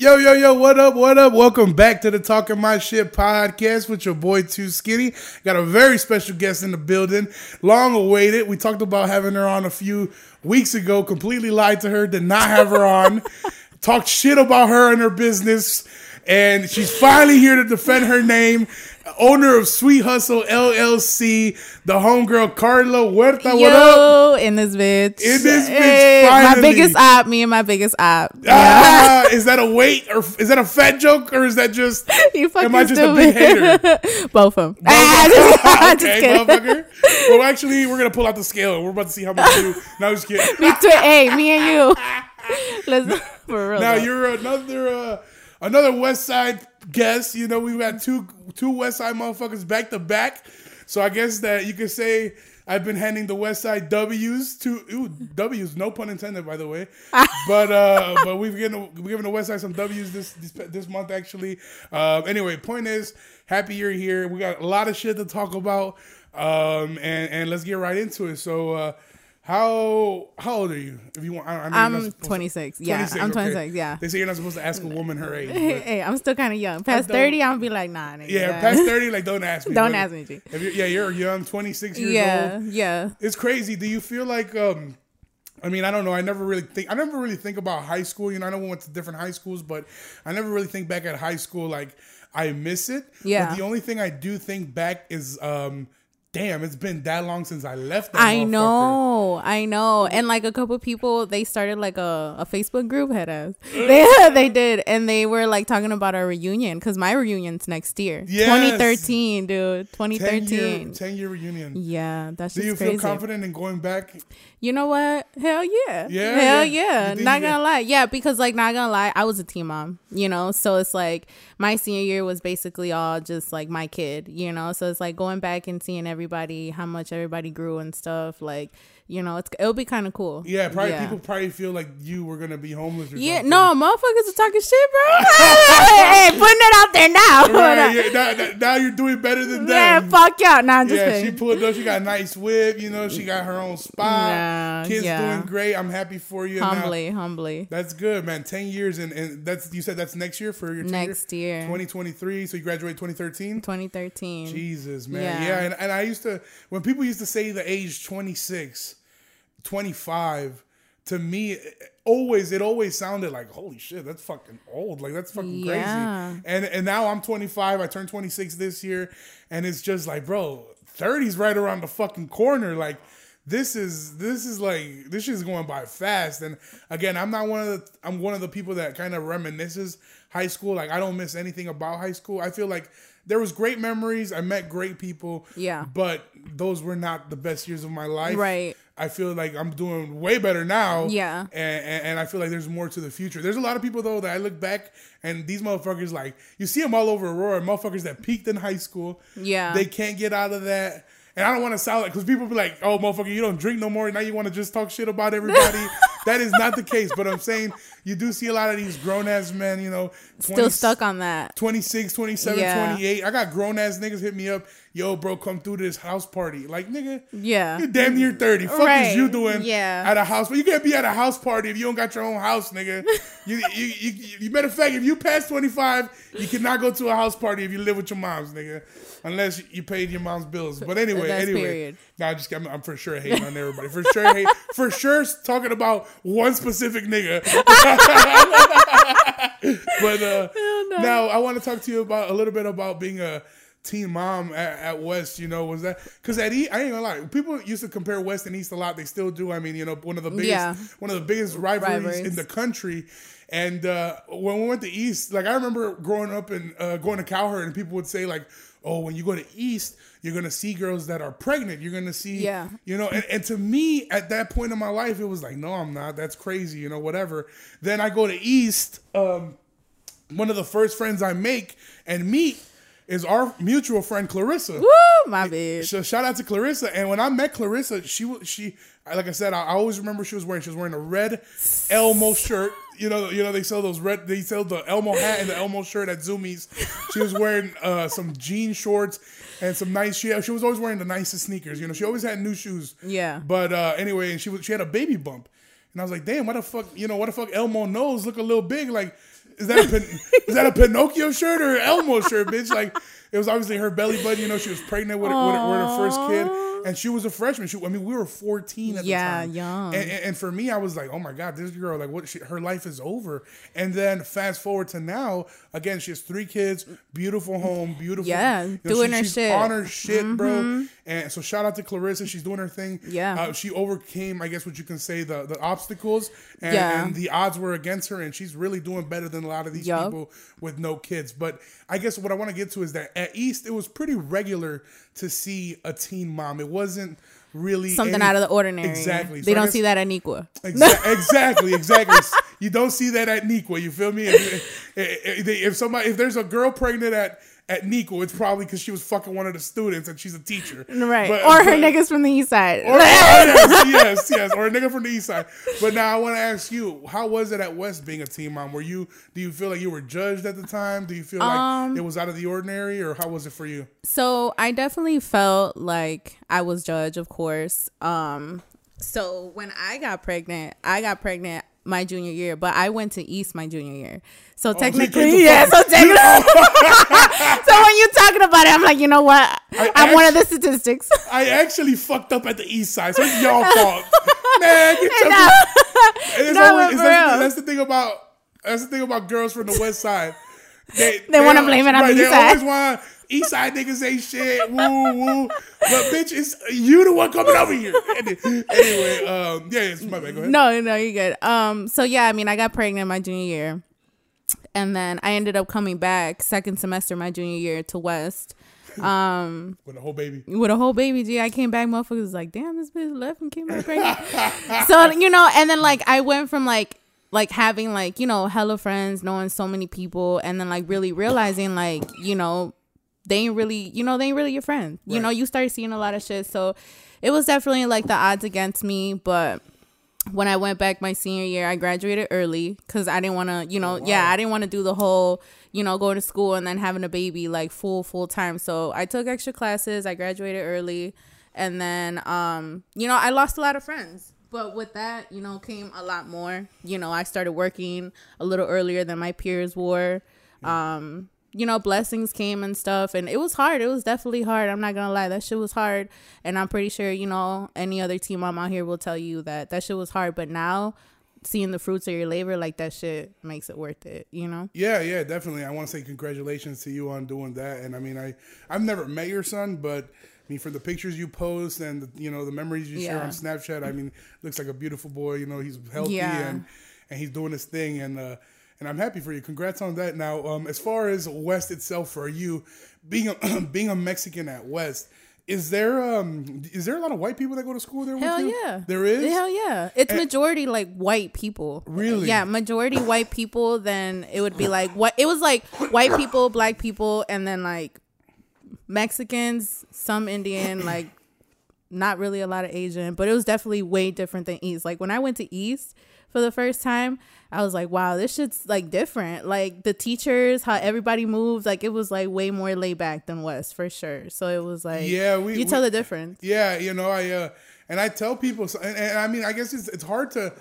Yo, yo, yo, what up, what up? Welcome back to the Talking My Shit podcast with your boy Too Skinny. Got a very special guest in the building, long awaited. We talked about having her on a few weeks ago, completely lied to her, did not have her on, talked shit about her and her business, and she's finally here to defend her name. Owner of Sweet Hustle LLC, the homegirl Carla Huerta. What up? Yo, in this bitch. In this bitch, Hey, my biggest op, me and my biggest op. Ah, is that a weight or is that a fat joke or is that just You fucking am I just stupid. a big hater? Both of them. Ah, just, okay, motherfucker. Well, actually, we're gonna pull out the scale. We're about to see how much you. No, just kidding. Me too. Hey, me and you. Let's for real. Now though. you're another uh, another West Side guest. You know we've had two two West Side motherfuckers back to back. So I guess that you could say I've been handing the West Side W's to ooh, W's, no pun intended, by the way. but uh, but we've given we've given the West Side some W's this this, this month actually. Uh, anyway, point is, happy you're here. We got a lot of shit to talk about, um, and and let's get right into it. So. Uh, how how old are you? If you want, I, I know you're not I'm supposed to- 26. Yeah, 26, I'm okay. 26. Yeah. They say you're not supposed to ask a woman her age. Hey, hey, I'm still kind of young. Past 30, I'm be like, nah. Nigga, yeah, past 30, like, don't ask me. Don't ask me, G. If you're, yeah, you're young, 26 years Yeah, old. Yeah, yeah. It's crazy. Do you feel like, um, I mean, I don't know. I never really think, I never really think about high school. You know, I know we went to different high schools, but I never really think back at high school like I miss it. Yeah. But the only thing I do think back is, um, damn, it's been that long since I left that I know, I know, and like a couple people, they started like a, a Facebook group. Head ass, they they did, and they were like talking about our reunion because my reunion's next year, Yes. 2013, dude, 10 year, 2013. 10 year reunion. Yeah, that's Do you crazy. feel confident in going back? You know what? Hell yeah. Yeah, Hell yeah. Not gonna lie. Yeah, because like not gonna lie, I was a teen mom, you know? So it's like my senior year was basically all just like my kid, you know? So it's like going back and seeing everybody, how much everybody grew and stuff, like, you know, it's it'll be kind of cool. Yeah, probably people probably feel like you were gonna be homeless or Yeah, something. no, motherfuckers are talking shit, bro. hey, putting it out there now. Right, yeah, now, now- now you're doing better than Yeah, them. fuck y'all. Nah, I'm just Yeah, she kidding. pulled up. She got a nice whip. You know, she got her own spot. Nah, Kids yeah. doing great. I'm happy for you. Now, humbly, humbly. that's good, man. Ten years, and, and that's you said that's next year for your 10 Next year. 2023. So you graduate 2013. 2013. Jesus, man. Yeah. Yeah, and, and I used to when people used to say the age 26, 25. To me, always it always sounded like holy shit, that's fucking old. Like that's fucking Yeah. crazy. And and now I'm 25. I turned 26 this year, and it's just like, bro, 30's right around the fucking corner. Like this is this is like this is going by fast. And again, I'm not one of the I'm one of the people that kind of reminisces high school. Like I don't miss anything about high school. I feel like there was great memories. I met great people. Yeah. But those were not the best years of my life. Right. I feel like I'm doing way better now. Yeah. And, and, and I feel like there's more to the future. There's a lot of people though that I look back and these motherfuckers like you see them all over Aurora. Motherfuckers that peaked in high school. Yeah. They can't get out of that. And I don't want to sound like because people be like, "Oh, motherfucker, you don't drink no more. Now you want to just talk shit about everybody." that is not the case. But I'm saying you do see a lot of these grown ass men. You know, Still stuck on that. 26, 27, Yeah. 28. I got grown ass niggas hit me up. Yo, bro, come through to this house party. Like, nigga, Yeah. you're damn near 30. Fuck Right. is you doing Yeah. at a house? But you can't be at a house party if you don't got your own house, nigga. you, you, you, you, matter of fact, if you pass 25, you cannot go to a house party if you live with your moms, nigga. Unless you paid your mom's bills. But anyway, That's anyway. period. No, I just I'm, I'm for sure hating on everybody. For sure hate, for sure talking about one specific nigga. but uh, now I want to talk to you about a little bit about being a teen mom at, at West. You know, was that because at East, I ain't gonna lie, people used to compare West and East a lot. They still do. I mean, you know, one of the biggest, Yeah. one of the biggest rivalries, Rivalries. in the country. And uh, when we went to East, like I remember growing up and uh, going to Cowherd, and people would say like, "Oh, when you go to East, you're gonna see girls that are pregnant. You're gonna see, Yeah. you know." And, and to me, at that point in my life, it was like, "No, I'm not. That's crazy. You know, whatever." Then I go to East. Um, one of the first friends I make and meet is our mutual friend Clarissa. Woo, my bitch. So shout out to Clarissa. And when I met Clarissa, she she like I said, I, I always remember she was wearing she was wearing a red Elmo shirt. You know, you know they sell those red. They sell the Elmo hat and the Elmo shirt at Zumiez. She was wearing uh, some jean shorts and some nice. She she was always wearing the nicest sneakers. You know, she always had new shoes. Yeah. But uh, anyway, and she was she had a baby bump, and I was like, damn, what the fuck? You know, what the fuck? Elmo nose look a little big. Like, is that a Pin- is that a Pinocchio shirt or Elmo shirt, bitch? Like it was obviously her belly button. You know, she was pregnant with, with, with her first kid, and she was a freshman. She, I mean, we were fourteen at Yeah, the time. young. And, and, for me, I was like, oh my god, this girl, like, what? She, her life is over. And then fast forward to now, again, she has three kids, beautiful home, beautiful, Yeah, you doing her she's shit. Mm-hmm. on her shit, bro. And so shout out to Clarissa, she's doing her thing. Yeah. uh, she overcame, I guess, what you can say, the the obstacles, and, Yeah. and the odds were against her, and she's really doing better than a lot of these Yup. people with no kids. But I guess what I want to get to is that at East, it was pretty regular to see a teen mom. It wasn't really Something any- out of the ordinary. Exactly. They So don't guess- see that at Neuqua. Exa- exactly, exactly. you don't see that at Neuqua. You feel me? If, if, if somebody, if there's a girl pregnant at at Neuqua, it's probably because she was fucking one of the students and she's a teacher, Right. But- or her niggas from the east side. Or, yes, yes, yes, or a nigga from the east side. But now I want to ask you, how was it at West being a team mom? Were you? Do you feel like you were judged at the time? Do you feel like Um, it was out of the ordinary, or how was it for you? So I definitely felt like I was judged, of course. Um, so when I got pregnant, I got pregnant my junior year, but I went to East my junior year. So Oh, so you came to technically, yeah. So technically, so when you're talking about it, I'm like, you know what? I I'm one of the statistics. I actually fucked up at the east side, so it's y'all fault, man. Get your No. It's No, always- it's- that's, that's the thing about that's the thing about girls from the west side. They, They wanna blame it on the they east side. East side niggas ain't shit. Woo woo. But bitch, it's you the one coming over here. Anyway, um, yeah, it's my bad. Go ahead. No, no, you're good. Um, so yeah, I mean, I got pregnant my junior year, and then I ended up coming back second semester my junior year to West. Um, With a whole baby. with a whole baby G. I came back, motherfuckers was like, damn, this bitch left and came back pregnant. so you know, and then like I went from like like having like you know hella friends, knowing so many people, and then like really realizing like you know they ain't really you know they ain't really your friend. You know, you start seeing a lot of shit. So it was definitely like the odds against me, but when I went back my senior year, I graduated early because I didn't want to, you know, yeah, I didn't want to do the whole, you know, going to school and then having a baby like full full time. So I took extra classes. I graduated early, and then, um, you know, I lost a lot of friends. But with that, you know, came a lot more. You know, I started working a little earlier than my peers were. Um, you know, blessings came and stuff, and it was hard. It was definitely hard. I'm not gonna lie, that shit was hard, and I'm pretty sure you know any other team mom out here will tell you that that shit was hard. But now, seeing the fruits of your labor, like that shit makes it worth it. You know? Yeah, yeah, definitely. I want to say congratulations to you on doing that. And I mean, I I've never met your son, but I mean, for the pictures you post and the, you know the memories you share on Snapchat, I mean, looks like a beautiful boy. You know, he's healthy Yeah. and and he's doing his thing, and uh, and I'm happy for you. Congrats on that. Now, um, as far as West itself for you, being a being a Mexican at West. Is there um is there a lot of white people that go to school there Hell with you? yeah, There is? Hell yeah, it's majority like white people. Really? Yeah, majority white people. Then it would be like what it was like white people, black people, and then like Mexicans, some Indian, like not really a lot of Asian, but it was definitely way different than East. Like when I went to East for the first time, I was like, wow, this shit's like different. Like the teachers, how everybody moves, like it was like way more laid back than West for sure. So it was like, Yeah, we- you we- tell the difference. Yeah, you know, I uh, and I tell people, and, and I mean, I guess it's it's hard to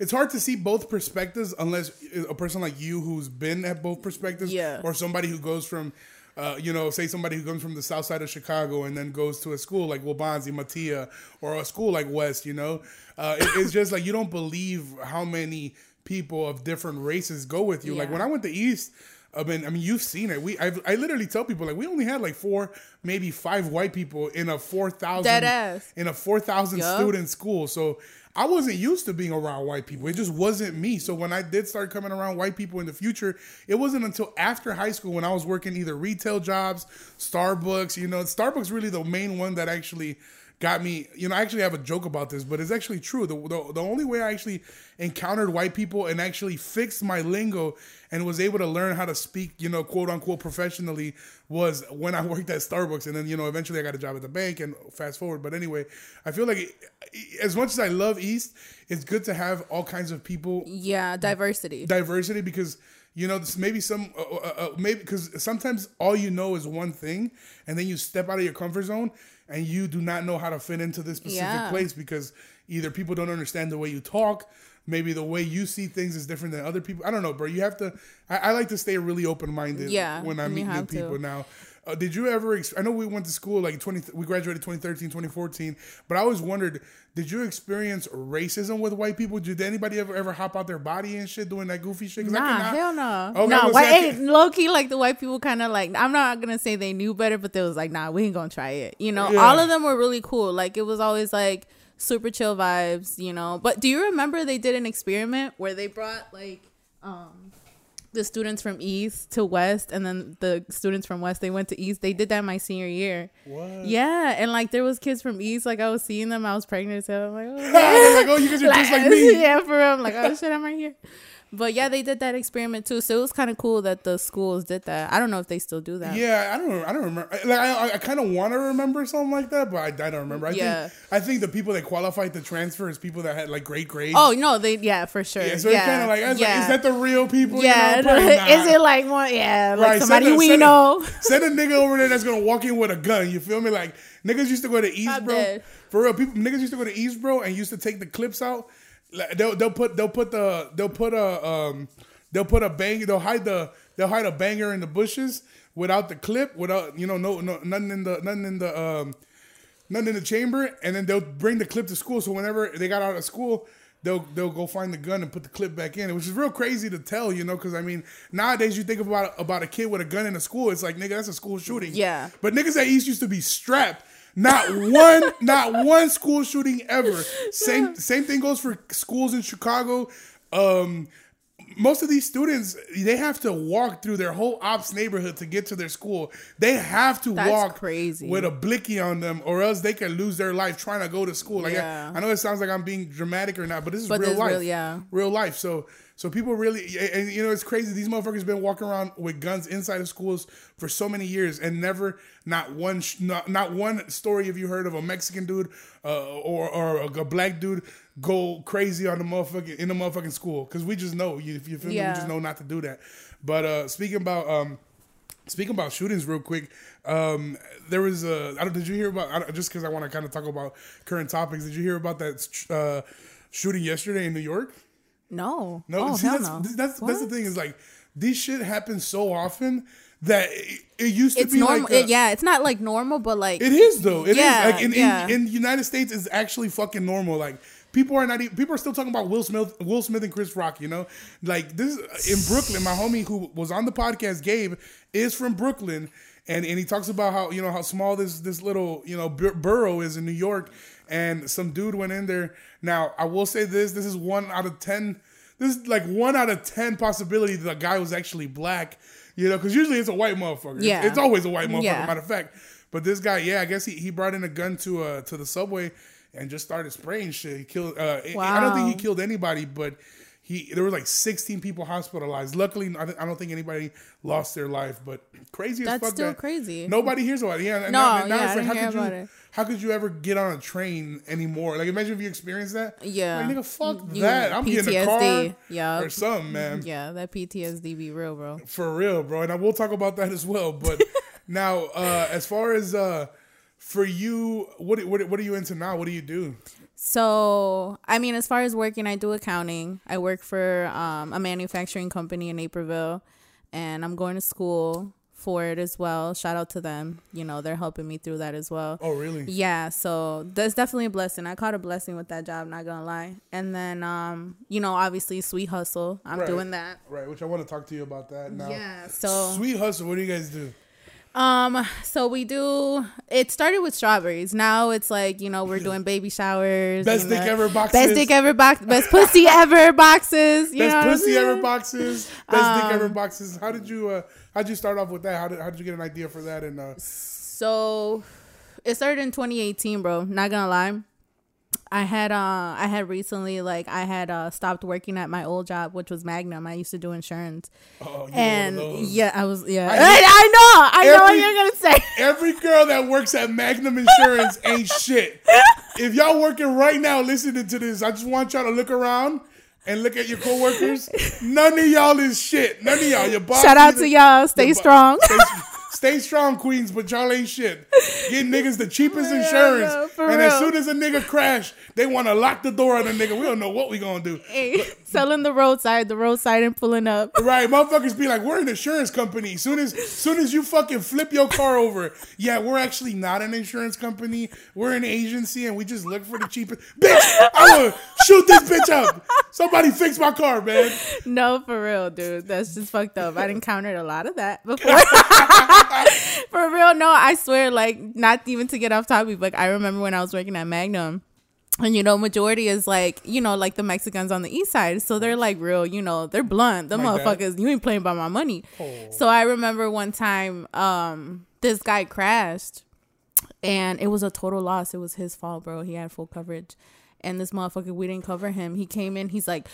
it's hard to see both perspectives unless a person like you who's been at both perspectives, Yeah. or somebody who goes from. Uh, you know, say somebody who comes from the south side of Chicago and then goes to a school like Waubonsie, Metea, or a school like West, you know, uh, it- it's just like you don't believe how many people of different races go with you. Like when I went to East, I mean, I mean, you've seen it. We, I've, I literally tell people like we only had like four, maybe five white people in a four thousand in a four thousand Yup. student school. So I wasn't used to being around white people. It just wasn't me. So when I did start coming around white people in the future, it wasn't until after high school when I was working either retail jobs, Starbucks. You know, Starbucks really the main one that actually got me. You know, I actually have a joke about this, but it's actually true. The, the, the only way I actually encountered white people and actually fixed my lingo and was able to learn how to speak, you know, quote unquote professionally was when I worked at Starbucks. And then, you know, eventually I got a job at the bank and fast forward. But anyway, I feel like it, as much as I love East, it's good to have all kinds of people Yeah, diversity. diversity because you know this maybe some uh, uh, uh, maybe because sometimes all you know is one thing and then you step out of your comfort zone and you do not know how to fit into this specific Yeah. place because either people don't understand the way you talk maybe the way you see things is different than other people. I don't know, bro. You have to. I, I like to stay really open minded. Yeah, when I meet new have to. people now. Uh, did you ever? Ex- I know we went to school like twenty. We graduated 2013, 2014. But I always wondered, did you experience racism with white people? Did anybody ever ever hop out their body and shit doing that goofy shit? Nah, cannot- hell no. Okay, no, white, like- hey, low key, like the white people kind of like, I'm not to say they knew better, but they was like, nah, we ain't to try it. You know, Yeah. all of them were really cool. Like, it was always like super chill vibes, you know. But do you remember they did an experiment where they brought like, um, the students from East to West, and then the students from West they went to East. They did that my senior year. What? Yeah, and like there was kids from East. Like I was seeing them. I was pregnant, so I'm like, oh, like, oh, you guys are just like me. yeah, for real. I'm like, oh shit, I'm right here. But yeah, they did that experiment too. So it was kind of cool that the schools did that. I don't know if they still do that. Yeah, I don't. I don't remember. Like, I, I kind of want to remember something like that, but I, I don't remember. I Yeah. think I think the people that qualified to transfer is people that had like great grades. Oh no, they yeah for sure. yeah. So yeah, it's kind of like, yeah. like, is that the real people? yeah, You know, is it like one? Yeah, like Right, somebody a- we send a- know. Send a nigga over there that's gonna walk in with a gun. You feel me? Like niggas used to go to East, bro. For real, people niggas used to go to East, bro, and used to take the clips out. They'll they'll put they'll put the they'll put a um they'll put a bang they'll hide the they'll hide a banger in the bushes without the clip without you know no no nothing in the nothing in the um nothing in the chamber. And then they'll bring the clip to school. So whenever they got out of school they'll they'll go find the gun and put the clip back in which is real crazy to tell you know because i mean nowadays you think about about a kid with a gun in a school it's like nigga that's a school shooting. Yeah. but niggas at east used to be strapped not one not one school shooting ever same same thing goes for schools in chicago um most of these students they have to walk through their whole ops neighborhood to get to their school. They have to That's walk crazy. with a blicky on them, or else they can lose their life trying to go to school. Like Yeah. I, I know it sounds like I'm being dramatic or not, but this is But real life. real, yeah. real life. So so people really and you know it's crazy. These motherfuckers been walking around with guns inside of schools for so many years and never not one not, not one story have you heard of a Mexican dude uh, or or a, black dude go crazy on the motherfucking in the motherfucking school because we just know you if you feel me we just know not to do that. But uh speaking about um Speaking about shootings, real quick, um, there was a. I don't, did you hear about? I don't, just because I want to kind of talk about current topics. Did you hear about that uh, shooting yesterday in New York? No, No, oh, see, that's, no. that's that's the thing is like this shit happens so often that it, it used to It's be normal. like a- it- yeah, it's not like normal, but like it is though. It is Yeah, like in, yeah. in in the United States is actually fucking normal. Like people are not even, people are still talking about Will Smith, Will Smith and Chris Rock. You know, like this in Brooklyn. My homie who was on the podcast, Gabe, is from Brooklyn, and and he talks about how you know how small this this little you know bur- borough is in New York, and some dude went in there. Now I will say this: this is one out of ten. This is like one out of ten possibility that the guy was actually black. You know, because usually it's a white motherfucker. Yeah. it's always a white motherfucker. Yeah. Matter of fact, but this guy, yeah, I guess he, he brought in a gun to uh to the subway and just started spraying shit. He killed. Uh, I don't think he killed anybody, but he there were like 16 people hospitalized. Luckily, I, I don't think anybody lost their life. But crazy as That's fuck. still that crazy. Nobody hears about it. Yeah, No, now, now yeah, it's I like how could you about it. how could you ever get on a train anymore? Like imagine if you experienced that. Yeah. like, nigga, fuck You- that. I'm getting a car PTSD. Yeah. or something, man yeah, that PTSD be real, bro. for real, bro. And I will talk about that as well. But now, uh, as far as uh, for you, what what what are you into now? What do you do? So, I mean, as far as working, I do accounting. I work for um, a manufacturing company in Naperville, and I'm going to school for it as well. Shout out to them. You know, they're helping me through that as well. Oh, really? Yeah, so that's definitely a blessing. I caught a blessing with that job, not gonna lie. And then, um, you know, obviously, sweet hustle. I'm Right. doing that. Right. Which I want to talk to you about that now. Yeah. So, Sweet hustle. What do you guys do? Um, so we do. It started with strawberries. Now it's like you know we're doing baby showers. Best dick ever boxes. Best dick ever box. Best pussy ever boxes. You Best pussy ever boxes. Best Um, dick ever boxes. How did you uh how did you start off with that? How did how did you get an idea for that? And uh, So it started in 2018, bro. Not gonna lie. I had uh I had recently like I had uh stopped working at my old job, which was Magnum. I used to do insurance. oh, and know one of yeah, I was yeah. I I, I know, I know what you're gonna say. Every girl that works at Magnum Insurance ain't shit. If y'all working right now listening to this, I just want y'all to look around and look at your coworkers. None of y'all is shit. None of y'all. Your boss. Shout out to y'all. Stay bo- strong. Stay, Stay strong, Queens, but y'all ain't shit. Get niggas the cheapest Real, insurance. for and as soon as a nigga crash, they want to lock the door on the nigga. We don't know what we gonna do. Hey, selling the roadside, the roadside and pulling up. Right, motherfuckers be like, we're an insurance company. Soon as soon as you fucking flip your car over, yeah, we're actually not an insurance company. We're an agency and we just look for the cheapest. Bitch, I will shoot this bitch up. Somebody fix my car, man. No, for real, dude. That's just fucked up. I encountered a lot of that before. for real, no, I swear, like, not even to get off topic, but I remember when I was working at Magnum. And you know, majority is like, you know, like the Mexicans on the east side. So they're like real, you know, they're blunt. The motherfuckers, you ain't playing by my money. Oh. So I remember one time, um, this guy crashed and it was a total loss. It was his fault, bro. He had full coverage. And this motherfucker, we didn't cover him. He came in, he's like,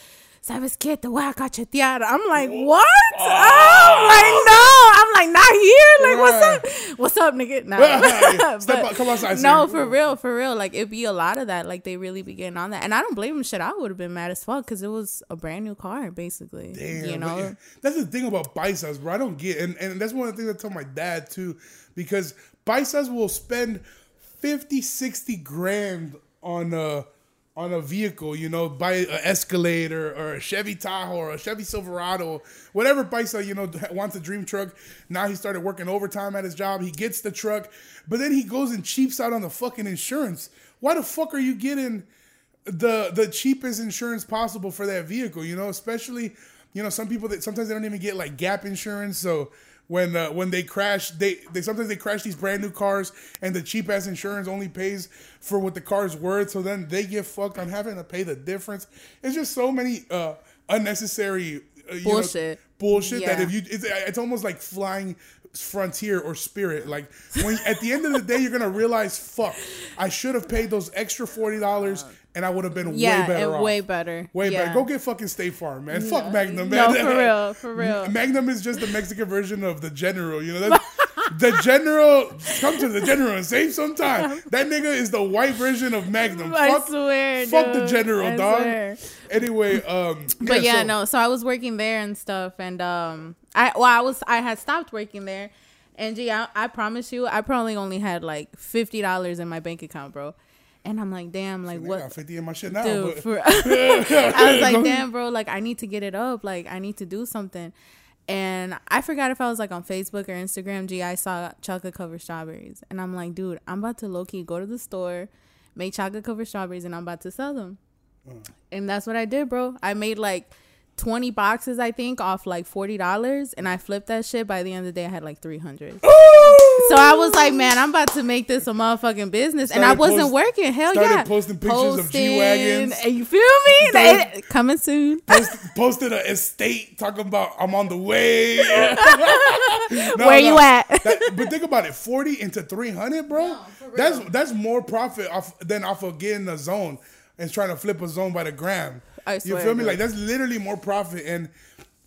¿Sabes qué? Te voy a cachetear. I'm like, what? Oh, like, no. I'm like, not here. Like, what's up? What's up, nigga? Nah. Step But out- come outside, No, for real, for real. Like, it'd be a lot of that. Like, they really be getting on that. And I don't blame him. Shit, I would have been mad as fuck because it was a brand new car, basically. Damn, you know? that's the thing about paisas, bro. I don't get, and and that's one of the things I tell my dad too, because paisas will spend 50, 60 grand on a on a vehicle, you know, buy an Escalator or, a Chevy Tahoe or a Chevy Silverado, whatever paisa, you know, wants a dream truck. Now he started working overtime at his job. He gets the truck, but then he goes and cheaps out on the fucking insurance. Why the fuck are you getting? the the cheapest insurance possible for that vehicle. You know, especially you know some people that sometimes they don't even get like gap insurance. So when uh, when they crash, they they sometimes they crash these brand new cars, and the cheap ass insurance only pays for what the car's worth. So then they get fucked on having to pay the difference. It's just so many uh, unnecessary uh, you know, Bullshit. bullshit that if you it's, it's almost like flying frontier or spirit like when at the end of the day you're gonna realize fuck i should have paid those extra $40 and i would have been Yeah, way better off way better. way Yeah. better go get fucking state farm man fuck magnum man No, for real, for real. magnum is just the mexican version of the general you know that's the general come to the general and save some time that nigga is the white version of magnum I fuck, swear, fuck the general I dog swear. anyway um But yeah, so- no. So I was working there and stuff, and um, I well, I was I had stopped working there, and gee, I, I promise you, I probably only had like fifty dollars in my bank account, bro. And I'm like, damn, like I what? I got 50 in my shit now Dude, but for, I was like, damn, bro, like I need to get it up. Like I need to do something. And I forgot if I was like on Facebook or Instagram. Gee, I saw chocolate covered strawberries, and I'm like, dude, I'm about to low key go to the store, make chocolate covered strawberries, and I'm about to sell them. Mm. And that's what I did, bro. I made like 20 boxes, I think, off like $40. And I flipped that shit. By the end of the day, I had like 300. So I was like, man, I'm about to make this a motherfucking business. and I wasn't post- working. Hell started yeah. posting pictures of Posting, G-Wagons. And you feel me? Started- They- coming soon. Post, posted an estate talking about I'm on the way. No, Where you at? that- but think about it, forty into three hundred, bro. that's that's more profit off than off of getting a zone and trying to flip a zone by the gram. I you swear, feel me? dude. Like that's literally more profit and.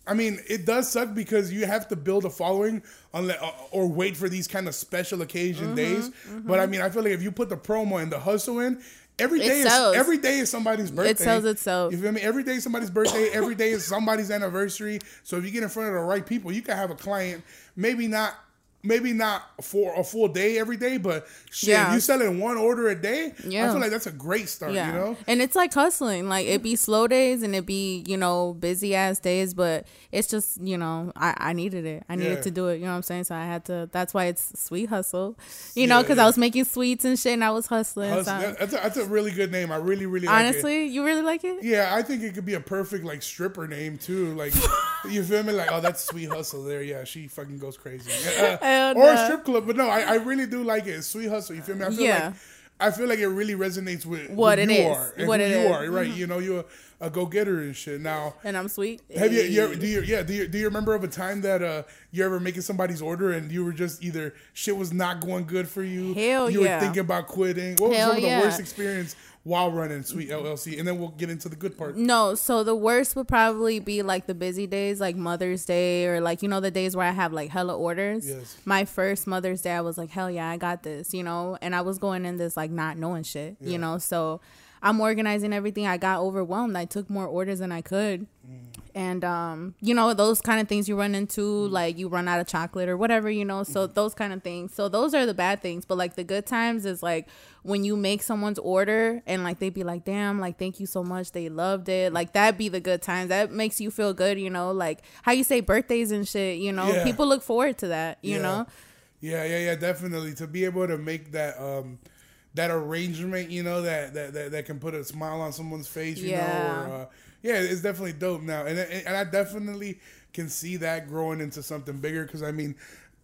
I mean, it does suck because you have to build a following unless, or wait for these kind of special occasion Mm-hmm, days. But I mean, I feel like if you put the promo and the hustle in, every It is every day is somebody's birthday. It sells itself. You feel me? Every day is somebody's birthday. Every day is somebody's anniversary. So if you get in front of the right people, you can have a client. Maybe not, maybe not for a full day every day, but shit, Yeah. you selling one order a day, yeah. I feel like that's a great start. Yeah. You know? And it's like hustling. Like it be slow days and it be, you know, busy ass days, but it's just, you know, I, I needed it. I needed Yeah. to do it. You know what I'm saying? So I had to that's why it's sweet hustle. You know, because yeah. I was making sweets and shit and I was hustling. Hustle- so- That's a, that's a really good name. I really, really like it. honestly, you really like it? Yeah, I think it could be a perfect like stripper name too. Like, you feel me? Like, oh, that's sweet hustle there. Yeah, she fucking goes crazy. Uh, Uh, Hell or a no. strip club, but no, I, I really do like it. Sweet hustle. You feel me? I feel Yeah. like I feel like it really resonates with What it you is. are and What who it you is. Mm-hmm. are. Right? You know, you're a, a go getter and shit. Now, And I'm sweet. have you, you ever, do you yeah do you, do you remember of a time that uh you ever making somebody's order and you were just either shit was not going good for you Hell you yeah. were thinking about quitting what was Hell some of the yeah. worst experience while running Sweet LLC and then we'll get into the good part No, so the worst would probably be like the busy days, like Mother's Day, or like you know the days where I have like hella orders. Yes. My first Mother's Day, I was like, hell yeah, I got this, you know, and I was going in this like not knowing shit, you know. So I'm organizing everything. I got overwhelmed. I took more orders than I could. Mm. And um, you know, those kind of things you run into, mm-hmm. like you run out of chocolate or whatever, you know. So mm-hmm. those kind of things. So those are the bad things. But like the good times is like when you make someone's order and like they be like, damn, like thank you so much. They loved it. Like that be the good times. That makes you feel good, you know, like how you say birthdays and shit, you know. Yeah. People look forward to that, you Yeah. know. Yeah, yeah, yeah, definitely. To be able to make that um that arrangement, you know, that that that, that can put a smile on someone's face, you Yeah. know, or uh, yeah, it's definitely dope now, and and I definitely can see that growing into something bigger because I mean.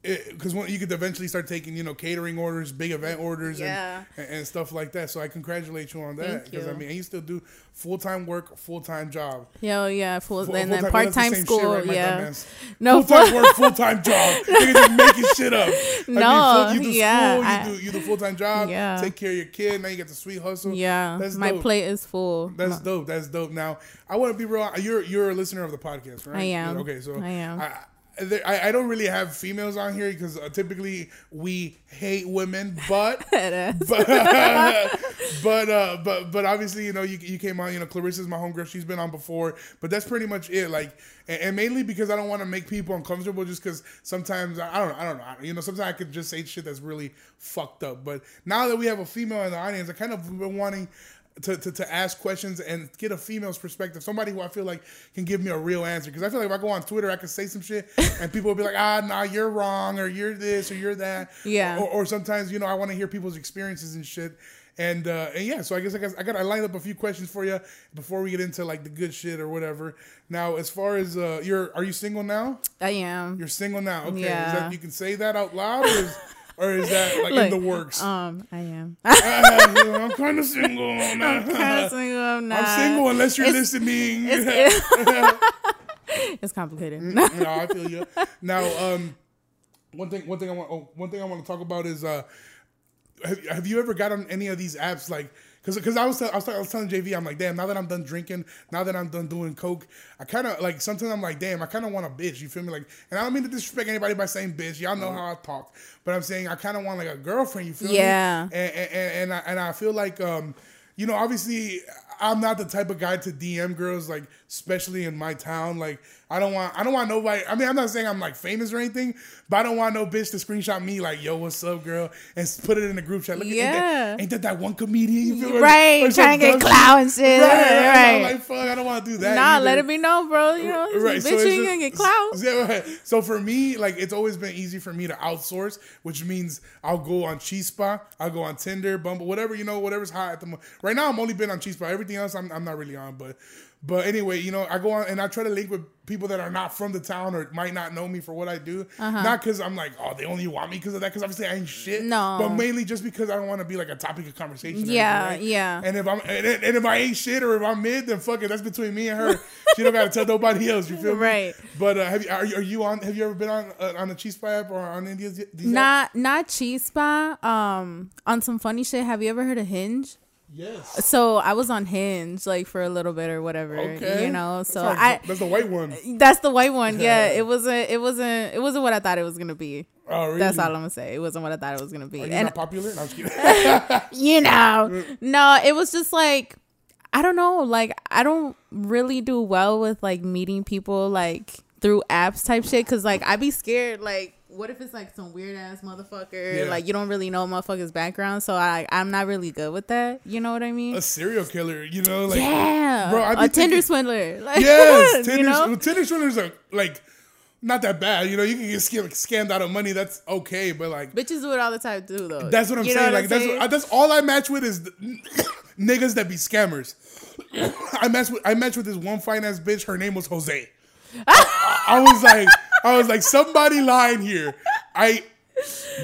Because you could eventually start taking, you know, catering orders, big event orders, Yeah. and, and stuff like that. So I congratulate you on that. Because I mean, and you still do full time work, full time job, Yo, oh, yeah, full, Full- and then part time same shit, school, right, yeah. No, full time work, full time job. Nigga just making shit up. No, full- you do yeah, school, you I- do you do full time job. Yeah. take care of your kid. Now you get the sweet hustle. Yeah, that's my dope. plate is full. That's dope. That's dope. Now I want to be real. You're you're a listener of the podcast, right? I am. Okay, so I am. I, I, I don't really have females on here because uh, typically we hate women, but but but uh, but but obviously you know you, you came on you know Clarissa's my homegirl. She's been on before but that's pretty much it. Like and, and mainly because I don't want to make people uncomfortable just because sometimes I, don't know I don't know. You know sometimes I could just say shit that's really fucked up. But now that we have a female in the audience I kind of been wanting. To, to, to ask questions and get a female's perspective, somebody who I feel like can give me a real answer. Because I feel like if I go on Twitter, I can say some shit and people will be like, ah, nah, you're wrong, or you're this, or you're that. Yeah. Or, or sometimes, you know, I want to hear people's experiences and shit. And uh, and yeah, so I guess I guess I got I lined up a few questions for you before we get into like the good shit or whatever. Now, as far as uh, you're, are you single now? I am. You're single now. Okay, is Yeah. that you can say that out loud, or is, that like Look, in the works? Um, I am. I'm kind of single. I'm kinda single. I'm not. I'm single unless you're It's- listening. It's complicated. no, I feel you. Now, um, one thing, one thing I want, oh, one thing I want to talk about is, uh, have, have you ever got on any of these apps like? Cause, cause I was, I was, I was telling JV, I'm like, damn. Now that I'm done drinking, now that I'm done doing coke, I kind of like sometimes I'm like, damn, I kind of want a bitch. You feel me? Like, and I don't mean to disrespect anybody by saying bitch. Y'all know how I talk, but I'm saying I kind of want like a girlfriend. You feel Yeah. me? And and, and, and, I, and I feel like, um, you know, obviously, I'm not the type of guy to DM girls, like especially in my town. Like, I don't want, I don't want nobody. I mean, I'm not saying I'm like famous or anything, but I don't want no bitch to screenshot me like, "Yo, what's up, girl?" and put it in the group chat. Look, ain't, Yeah. that, ain't that that one comedian? You feel? Right, Or trying to get clout and shit. Right, right, right. I'm like, fuck, I don't want to do that. nah, either. let it be known, bro. You know, Right, bitch, so you ain't gonna get clout. Yeah, right. So for me, like it's always been easy for me to outsource, which means I'll go on Chispa, I'll go on Tinder, Bumble, whatever you know, whatever's hot at the moment. Right now, I'm only been on Chispa. Everything else, I'm, I'm not really on. But but anyway, you know, I go on and I try to link with people that are not from the town or might not know me for what I do. Not because I'm like, oh, they only want me because of that. Because obviously I ain't shit. No. but mainly just because I don't want to be like a topic of conversation. Yeah, right? yeah. And if I'm and, and if I ain't shit or if I'm mid, then fuck it. That's between me and her. she don't gotta tell nobody else. You feel me? Right. But uh, have you are, you are you on? Have you ever been on uh, on the Chispa app or on India's? these apps? Not not Chispa. Um, on some funny shit. Have you ever heard of Hinge? Yes. So I was on Hinge like for a little bit or whatever. Okay. You know, so that's, I that's the white one. that's the white one. Yeah, it wasn't. It wasn't. It wasn't what I thought it was gonna be. Oh, really? That's all I'm gonna say. It wasn't what I thought it was gonna be. Are you And not popular? No, I'm just kidding. you know, no, it was just like I don't know. Like I don't really do well with like meeting people like through apps type shit. Cause like I'd be scared. Like what if it's like some weird ass motherfucker? Yeah. Like you don't really know motherfucker's background. So I I'm not really good with that. You know what I mean? a serial killer. You know, like yeah, bro, a Tinder swindler. Like, yes, you Tinder. know? Tinder swindlers are like not that bad. You know, you can get scam, scammed out of money. That's okay, but like Bitches do it all the time too, though. That's what I'm You saying. what Like that's saying? what, that's all I match with is niggas that be scammers. I matched with I matched with this one fine ass bitch. Her name was Jose. I, I was like I was like somebody lying here. I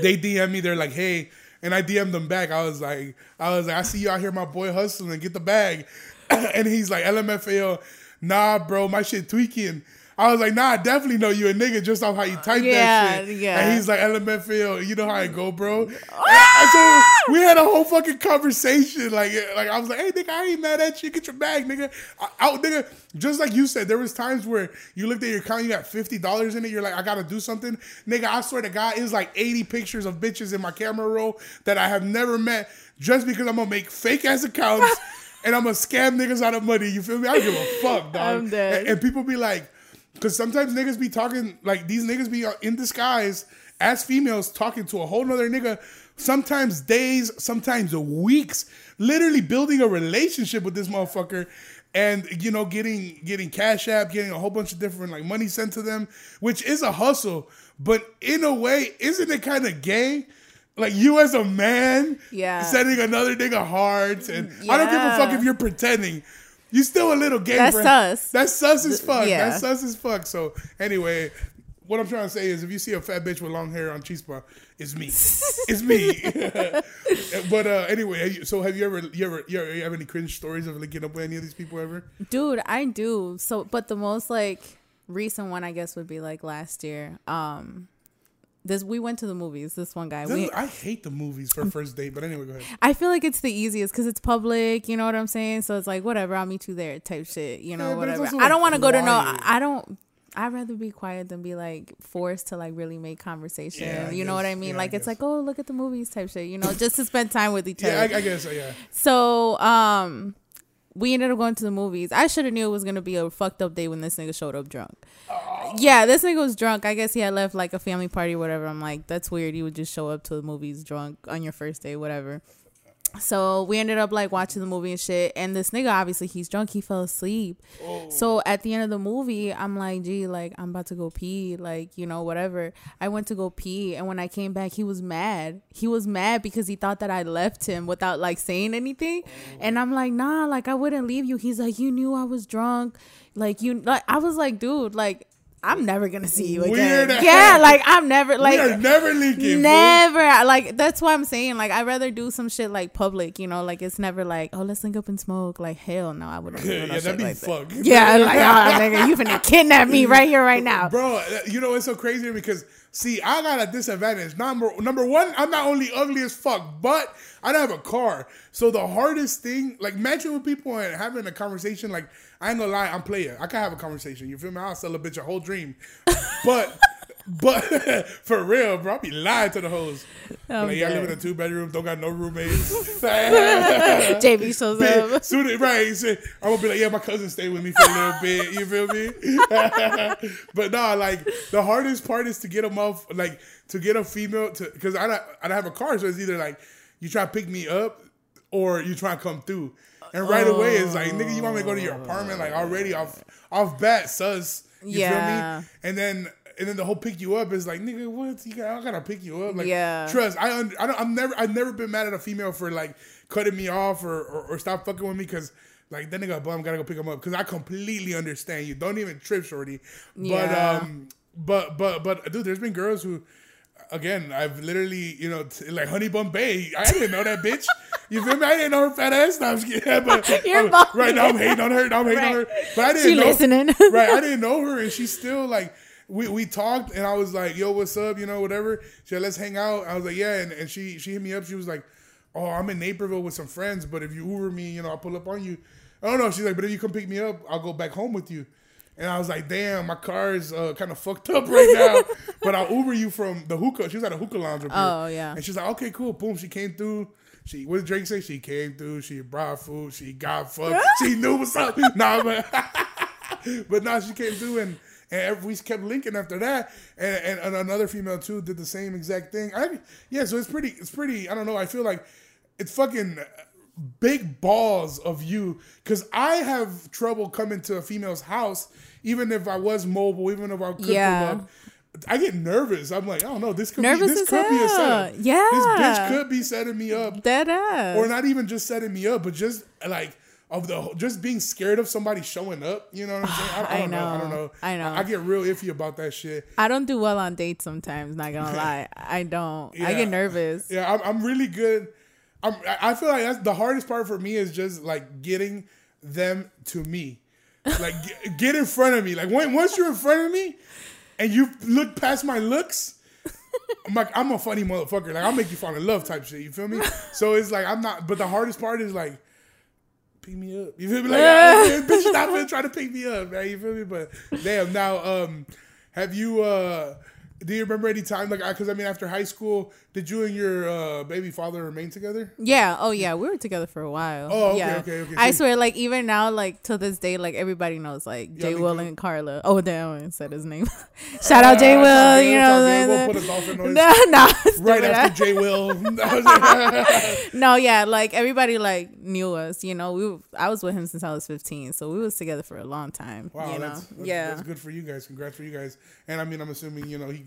they DM me. They're like, hey, and I DM'd them back. I was like I was like I see you out here, my boy, hustling. Get the bag. and he's like LMFAO. Nah, bro, my shit tweaking. I was like, nah, I definitely know you a nigga just off how you type Yeah, that shit. yeah. And he's like, LMFAO, you know how I go, bro. And so ah! we had a whole fucking conversation. Like, like I was like, hey, nigga, I ain't mad at you. Get your bag, nigga. Out, nigga. Just like you said, there was times where you looked at your account, you got fifty dollars in it. You're like, I gotta do something, nigga. I swear to God, it's like eighty pictures of bitches in my camera roll that I have never met, just because I'm gonna make fake ass accounts. and I'm gonna scam niggas out of money. You feel me? I don't give a fuck, dog. And, and people be like, because sometimes niggas be talking like these niggas be in disguise as females talking to a whole nother nigga. Sometimes days, sometimes weeks, literally building a relationship with this motherfucker, and you know getting getting cash app, getting a whole bunch of different like money sent to them, which is a hustle. But in a way, isn't it kind of gay? Like you as a man, Yeah. sending another nigga hearts, and I don't give a fuck if you're pretending. You still a little gay. That's bro. sus. That's sus as fuck. yeah. That's sus as fuck. So anyway, what I'm trying to say is, if you see a fat bitch with long hair on Chispa, it's me. it's me. but uh, anyway, so have you ever, you ever, you ever you have any cringe stories of linking up with any of these people ever? Dude, I do. So, but the most like recent one, I guess, would be like last year. Um, this we went to the movies. This one guy. We, I hate the movies for a first date, but anyway, go ahead. I feel like it's the easiest because it's public. You know what I'm saying? So it's like whatever. I'll meet you there, type shit. You know, Yeah, whatever. I don't want to go to no. I don't. I'd rather be quiet than be like forced to like really make conversation. Yeah, I you know what I mean? Yeah, I like it's guess. like oh look at the movies type shit. You know, just to spend time with each other. Yeah, I, I guess, yeah. So, um, we ended up going to the movies. I should have knew it was gonna be a fucked up day when this nigga showed up drunk. Yeah, this nigga was drunk. I guess he had left like a family party or whatever. I'm like, that's weird. You would just show up to the movies drunk on your first day, whatever. So we ended up like watching the movie and shit. And this nigga, obviously, he's drunk. He fell asleep. So at the end of the movie, I'm like, gee, like I'm about to go pee, like you know, whatever. I went to go pee, and when I came back, he was mad. He was mad because he thought that I left him without like saying anything. Oh. And I'm like, nah, like I wouldn't leave you. He's like, you knew I was drunk, like you. Like I was like, dude, like I'm never gonna see you again. Weird. Yeah, like I'm never like we are never linking. fool. Never. Like that's why I'm saying. Like I'd rather do some shit like public. You know, like it's never like, oh, let's link up and smoke. Like hell no, I wouldn't. no Yeah, that'd be like that. fuck. Yeah, like oh, nigga, you finna kidnap me right here, right now. Bro, you know it's so crazy because see, I got a disadvantage. Number number one, I'm not only ugly as fuck, but I don't have a car. So the hardest thing, like matching with people and having a conversation, like I ain't gonna lie, I'm player. I can have a conversation. You feel me? I'll sell a bitch a whole dream. But but for real, bro, I'll be lying to the hoes. I'm like, yeah, I live in a two bedroom, don't got no roommates. JB shows up. Soon right, said, I'm gonna be like, yeah, my cousin stayed with me for a little bit. You feel me? but no, like the hardest part is to get them off, like to get a female to, because I don't, I don't have a car, so it's either like you try to pick me up or you try to come through. And right away, it's like, nigga, you want me to go to your apartment? Like already off off bat, sus. You Yeah. feel me? And then and then the whole pick you up is like, nigga, what? You got, I gotta pick you up. Like, Yeah. trust. I, un- I don't, I'm never, I've never been mad at a female for like cutting me off or or, or stop fucking with me because like that nigga bum gotta go pick him up because I completely understand you. Don't even trip, shorty. But Yeah. um, but but but dude, there's been girls who. Again, I've literally, you know, t- like Honey Bun Bay. I didn't know that bitch. You feel me? I didn't know her fat ass. No, I'm just kidding. But You're I'm- right now, I'm hating on her. Now I'm hating on her. But I didn't She know. listening. right, I didn't know her, and she's still like, we, we talked, and I was like, yo, what's up? You know, whatever. She said, let's hang out. I was like, yeah, and, and she she hit me up. She was like, oh, I'm in Naperville with some friends, but if you Uber me, you know, I'll pull up on you. I don't know. She's like, but if you come pick me up, I'll go back home with you. And I was like, damn, my car is uh, kind of fucked up right now. but I'll Uber you from the hookah. She was at a hookah lounge up here. Oh, yeah. And she's like, okay, cool. Boom. She came through. She what did Drake say? She came through. She brought food. She got fucked. she knew what's up. nah, but but now she came through and and we kept linking after that. And, and, and another female too did the same exact thing. I, yeah, so it's pretty. It's pretty. I don't know. I feel like it's fucking big balls of you because I have trouble coming to a female's house, even if I was mobile, even if I could Yeah. pull up. I get nervous. I'm like, I don't know. This could Nervous be this could be a setup. Yeah. this bitch could be setting me up, Dead ass. or not even just setting me up, but just like of the just being scared of somebody showing up. You know what I'm saying? I, I I don't know. I don't know. know. I know. I, get real iffy about that shit. I don't do well on dates sometimes. Not gonna lie, I don't. I get nervous. Yeah, I'm, I'm really good. I'm, I I feel like that's the hardest part for me is just like getting them to me, like get, get in front of me. Like when, once you're in front of me, and you look past my looks. I'm like I'm a funny motherfucker. Like I'll make you fall in love type shit. You feel me? So it's like I'm not. But the hardest part is like pick me up. You feel me? Like I, bitch, stop trying to pick me up, man. You feel me? But damn, now um, have you uh Do you remember any time like because I mean after high school, did you and your uh, baby father remain together? Yeah. Oh yeah, we were together for a while. Oh, okay, yeah. okay, okay. I So- swear, like even now, like to this day, like everybody knows like Jay Will and Carla. Oh damn, I said his name. Shout out Jay Ah, Will. it's all good, You know what We'll put a dolphin noise No, no, right after. Jay Will. No, yeah, like everybody like knew us. You know, we I was with him since I was 15, so we was together for a long time. Wow, you know, that's, that's, yeah. that's good for you guys. Congrats for you guys. And I mean, I'm assuming you know he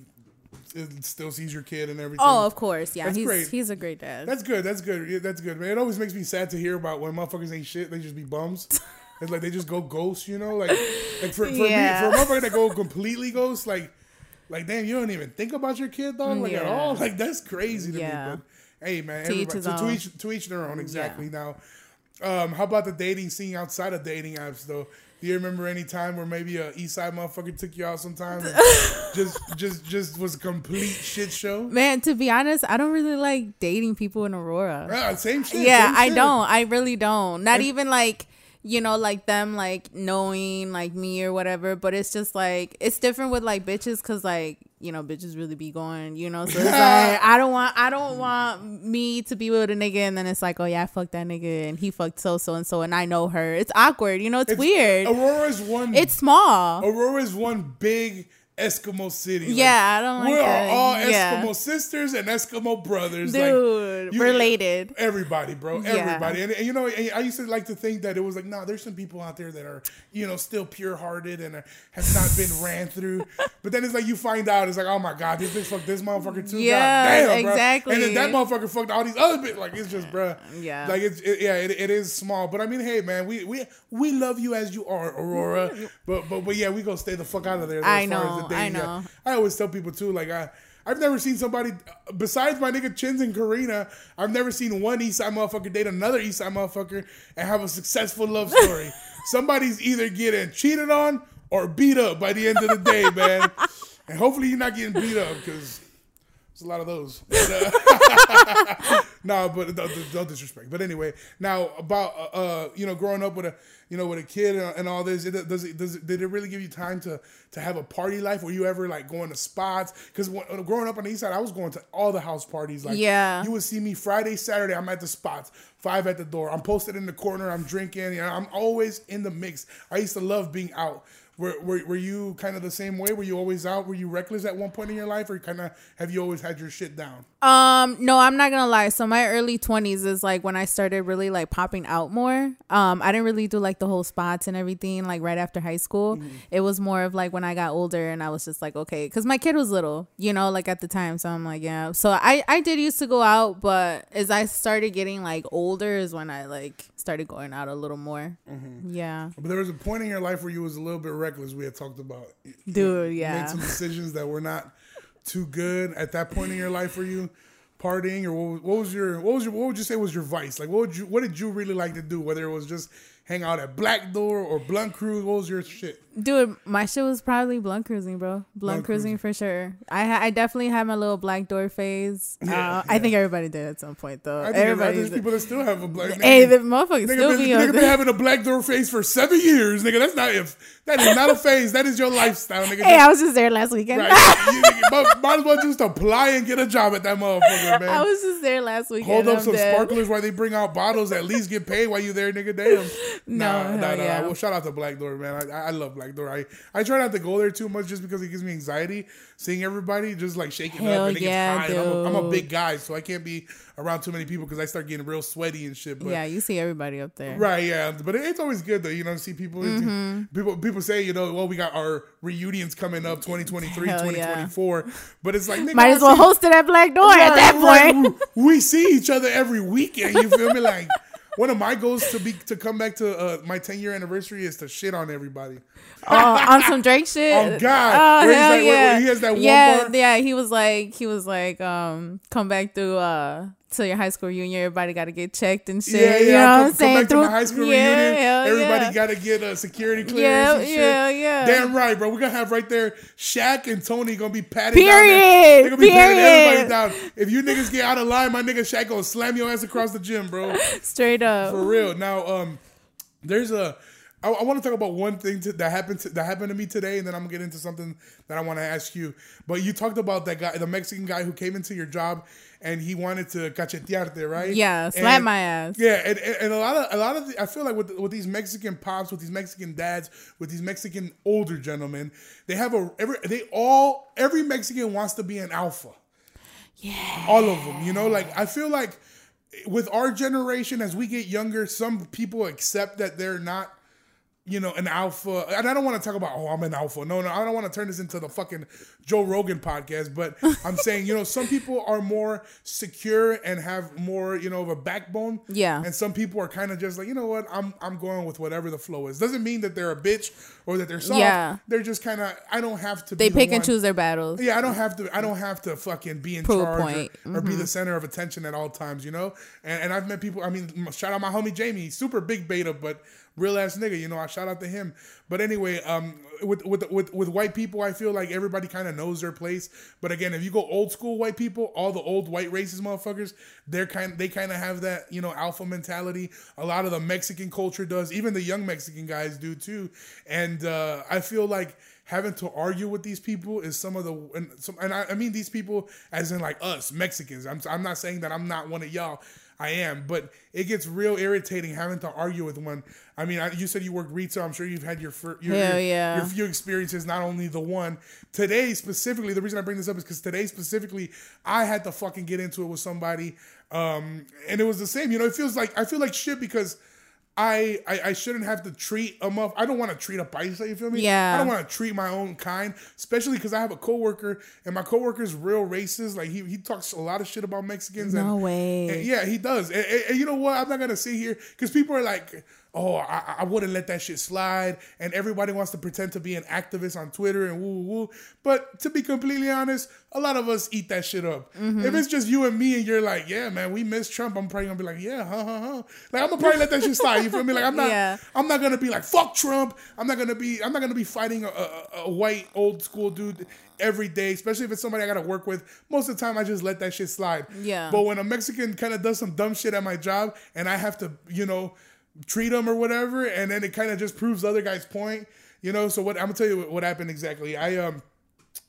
it still sees your kid and everything. Oh, of course, yeah. That's he's great. he's a great dad. That's good. That's good. Yeah, that's good, man. It always makes me sad to hear about when motherfuckers ain't shit. They just be bums. It's like they just go ghost, you know. Like, like for, for Yeah. me, for a motherfucker that go completely ghost, like, like damn, you don't even think about your kid, dog, like at all. Like that's crazy to Yeah. me. But hey, man, To each so to each to each their own. Exactly. Now, um, how about the dating scene outside of dating apps, though? Do you remember any time where maybe a East Side motherfucker took you out sometime? just, just, just was a complete shit show. Man, to be honest, I don't really like dating people in Aurora. Ah, same shit. yeah, same I shit. don't. I really don't. Not And- even like you know, like them like knowing like me or whatever. But it's just like it's different with like bitches because like you know bitches really be going. You know, so it's like I don't want I don't want me to be with a nigga and then it's like oh yeah I fucked that nigga and he fucked so so and so and I know her. It's awkward. You know, it's, It's- weird. Aurora's one. it's small. Aurora's one big Eskimo city. Like, Yeah, I don't like We are that. all Yeah. Eskimo sisters and Eskimo brothers. like, you- related. Everybody, bro. Yeah. Everybody. And, and you know, and I used to like to think that it was like, nah, there's some people out there that are, you know, still pure hearted and are, have not been ran through. But then it's like you find out, it's like, oh my God, this bitch fucked this motherfucker too. Yeah, damn, bro. exactly. And then that motherfucker fucked all these other bitches. Like, it's just, bro. Yeah. Like, it's, it, yeah, it, it is small. But I mean, hey, man, we we we love you as you are, Aurora. But but but yeah, we gonna stay the fuck out of there. I as far as know, the I know. I always tell people too, like I. I've never seen somebody besides my nigga Chins and Karina. I've never seen one East Side motherfucker date another East Side motherfucker and have a successful love story. Somebody's either getting cheated on or beat up by the end of the day, man. And hopefully you're not getting beat up because there's a lot of those. But, uh, no, but no, no disrespect. But anyway, now about uh, uh, you know growing up with a you know with a kid and, and all this, it, does it does it, did it really give you time to to have a party life? Were you ever like going to spots? Because growing up on the east side, I was going to all the house parties. Like Yeah. you would see me Friday, Saturday. I'm at the spots. Five at the door. I'm posted in the corner. I'm drinking. You know, I'm always in the mix. I used to love being out. Were, were, were you kind of the same way? Were you always out? Were you reckless at one point in your life, or kind of have you always had your shit down? Um, no, I'm not gonna lie. So my early twenties is like when I started really like popping out more. Um, I didn't really do like the whole spots and everything like right after high school. It was more of like when I got older and I was just like, okay, because my kid was little, you know, like at the time. So I'm like, yeah. So I I did used to go out, but as I started getting like older is when I like started going out a little more. Yeah, But there was a point in your life where you was a little bit reckless. We had talked about. dude. Yeah. Made some decisions that were not too good at that point in your life. Were you partying, or what was, what was your what was your what would you say was your vice? Like, what would you what did you really like to do? Whether it was just hang out at Black Door or Blunt Cruise, what was your shit? Dude, my shit was probably blunt cruising, bro. Blunt, Blunt cruising, for sure. I I definitely had my little black door phase. Yeah, uh, I think everybody did at some point though. I think Everybody. there's people that still have a black. Hey, nigga, the motherfuckers nigga, still been, be nigga been having a Black Door phase for seven years, nigga. That's not if that is not a phase. That is your lifestyle, nigga. Hey, I was just there last weekend. right. you, nigga, might, as well just apply and get a job at that motherfucker, man. I was just there last weekend. Hold up I'm some dead. sparklers while they bring out bottles. At least get paid while you there, nigga. Damn. No, nah, nah, nah. yeah. Well, shout out to Black Door, man. I, I love Black Door. I, I try not to go there too much just because it gives me anxiety seeing everybody just like shaking Hell up and it yeah, gets high. I'm, a, I'm a big guy, so I can't be around too many people because I start getting real sweaty and shit. But Yeah, you see everybody up there. Right, yeah, but it- it's always good though, you know, to see people. Mm-hmm. People, people say, you know, well, we got our reunions coming up, 2023, Hell yeah. 2024, but it's like, nigga, Might as well see- host it at Black Door at Right, that right. point. We see each other every weekend. You feel me? Like one of my goals to be to come back to uh, my 10 year anniversary is to shit on everybody. Oh, on some Drake shit. Oh, God. Oh Where hell like- yeah. where he has that one yeah, bar? yeah. He was like, he was like, um, come back to uh to your high school reunion. Everybody got to get checked and shit. Yeah, yeah. You know come, what I'm come saying? back to Through- my high school yeah, reunion. hell Everybody yeah. got to get a security clearance Yeah, and shit. yeah, yeah. Damn right, bro. We're gonna have right there Shaq and Tony gonna be patting down. Period. They gonna be patting everybody down. If you niggas get out of line, my nigga Shaq gonna slam your ass across the gym, bro. Straight up. For real. Now, um, there's a I, I want to talk about one thing to, that happened to, that happened to me today, and then I'm gonna get into something that I want to ask you. But you talked about that guy, the Mexican guy who came into your job, and he wanted to cachetearte, right? Yeah, slap And- my ass. Yeah, and, and, and a lot of a lot of the, I feel like with with these Mexican pops, with these Mexican dads, with these Mexican older gentlemen, they have a every they all every Mexican wants to be an alpha. Yeah. All of them, you know, like I feel like with our generation as we get younger, some people accept that they're not you know, an alpha. And I don't want to talk about, oh, I'm an alpha. No, no, I don't want to turn this into the fucking Joe Rogan podcast. But I'm saying, you know, some people are more secure and have more, you know, of a backbone. Yeah. And some people are kind of just like, you know what, I'm I'm going with whatever the flow is. Doesn't mean that they're a bitch or that they're soft. Yeah. They're just kind of. I don't have to. They be the pick and choose their battles. yeah, I don't have to. I don't have to fucking be in Prove charge or, point. or be the mm-hmm. center of attention at all times. You know, and, and I've met people. I mean, shout out my homie Jamie, super big beta, but real ass nigga. You know, I shout out to him. But anyway, um, with with with with white people, I feel like everybody kind of knows their place. But again, if you go old school white people, all the old white racist motherfuckers, they're kind they kind of have that you know alpha mentality. A lot of the Mexican culture does. Even the young Mexican guys do too. And uh, I feel like having to argue with these people is some of the and some and I, I mean these people as in like us Mexicans. I'm I'm not saying that I'm not one of y'all. I am, but it gets real irritating having to argue with one. I mean, I, you said you worked retail. I'm sure you've had your fir- your, Hell your, yeah. your few experiences, not only the one. Today specifically, the reason I bring this up is because today specifically, I had to fucking get into it with somebody, um, and it was the same. You know, it feels like I feel like shit because. I, I, I shouldn't have to treat a muff. I don't want to treat a paisa. You feel me? Yeah. I don't want to treat my own kind, especially because I have a coworker and my coworker's real racist. Like he, he talks a lot of shit about Mexicans. No and, way. and yeah, he does. And, and- and you know what? I'm not gonna sit here because people are like, "Oh, I, I wouldn't let that shit slide," and everybody wants to pretend to be an activist on Twitter and woo woo. woo. But to be completely honest, a lot of us eat that shit up. Mm-hmm. If it's just you and me, and you're like, "Yeah, man, we miss Trump," I'm probably gonna be like, "Yeah, huh, huh, huh." Like I'm gonna probably let that shit slide. You feel me? Like I'm not. Yeah. I'm not gonna be like fuck Trump. I'm not gonna be. I'm not gonna be fighting a, a, a white old school dude every day, especially if it's somebody I gotta work with. Most of the time, I just let that shit slide. Yeah. But when a Mexican kind of does some dumb shit at my job, and I have to, you know, treat him or whatever, and then it kind of just proves the other guy's point, you know. So what I'm gonna tell you what, what happened exactly. I um.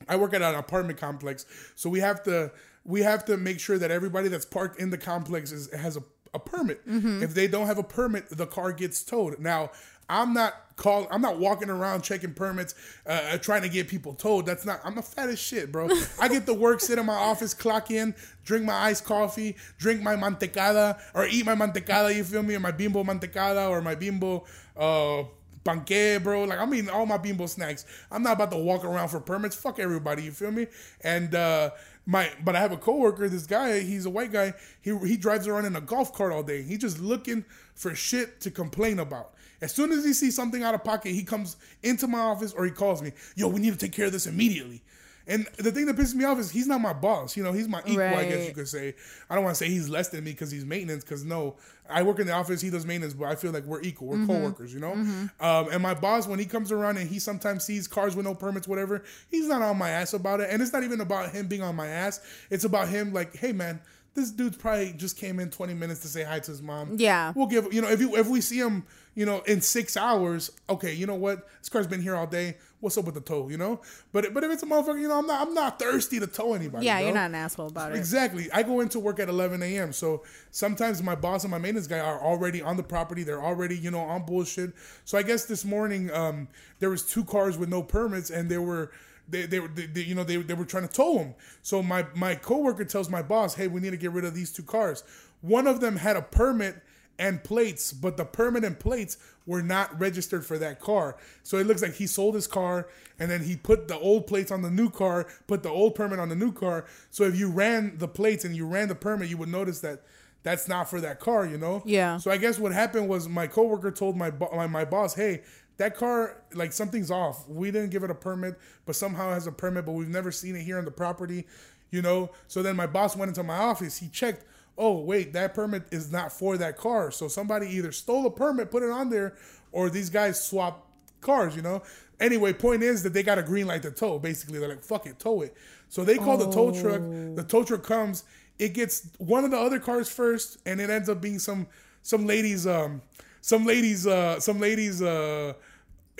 I work at an apartment complex, so we have to we have to make sure that everybody that's parked in the complex is, has a, a permit. If they don't have a permit, the car gets towed. Now, I'm not call I'm not walking around checking permits, uh, trying to get people told. That's not. I'm a fat as shit, bro. I get to work, sit in my office, clock in, drink my iced coffee, drink my mantecada, or eat my mantecada. You feel me? Or my bimbo mantecada, or my bimbo. Uh, Panque, bro. Like I'm eating all my bimbo snacks. I'm not about to walk around for permits. Fuck everybody. You feel me? And uh my but I have a coworker, this guy, he's a white guy. He he drives around in a golf cart all day. He's just looking for shit to complain about. As soon as he sees something out of pocket, he comes into my office or he calls me. Yo, we need to take care of this immediately. And the thing that pisses me off is he's not my boss. You know, he's my equal, I guess you could say. I don't want to say he's less than me because he's maintenance. Because no, I work in the office, he does maintenance, but I feel like we're equal. We're coworkers, you know. Um, and my boss, when he comes around and he sometimes sees cars with no permits, whatever, he's not on my ass about it. And it's not even about him being on my ass. It's about him like, hey man, this dude's probably just came in 20 minutes to say hi to his mom. Yeah. We'll give you know if you if we see him you know in six hours, okay, you know what? This car's been here all day. What's up with the tow? You know, but but if it's a motherfucker, you know, I'm not I'm not thirsty to tow anybody. yeah, bro. you're not an asshole about it. Exactly. I go into work at 11 a.m. So sometimes my boss and my maintenance guy are already on the property. They're already, you know, on bullshit. So I guess this morning um, there was two cars with no permits, and they were. They, they were they, they- you know they, they were trying to tow them. So my my coworker tells my boss, "Hey, we need to get rid of these two cars." One of them had a permit and plates, but the permit and plates were not registered for that car. So it looks like he sold his car and then he put the old plates on the new car, put the old permit on the new car. So if you ran the plates and you ran the permit, you would notice that that's not for that car, you know? Yeah. So I guess what happened was my coworker told my bo- my, my boss, "Hey, that car like something's off. We didn't give it a permit, but somehow has a permit, but we've never seen it here on the property, you know?" So then my boss went into my office. He checked oh wait that permit is not for that car so somebody either stole a permit put it on there or these guys swapped cars you know anyway point is that they got a green light to tow basically they're like fuck it tow it so they call the tow truck the tow truck comes it gets one of the other cars first and it ends up being some some lady's um some ladies, uh, some ladies, uh,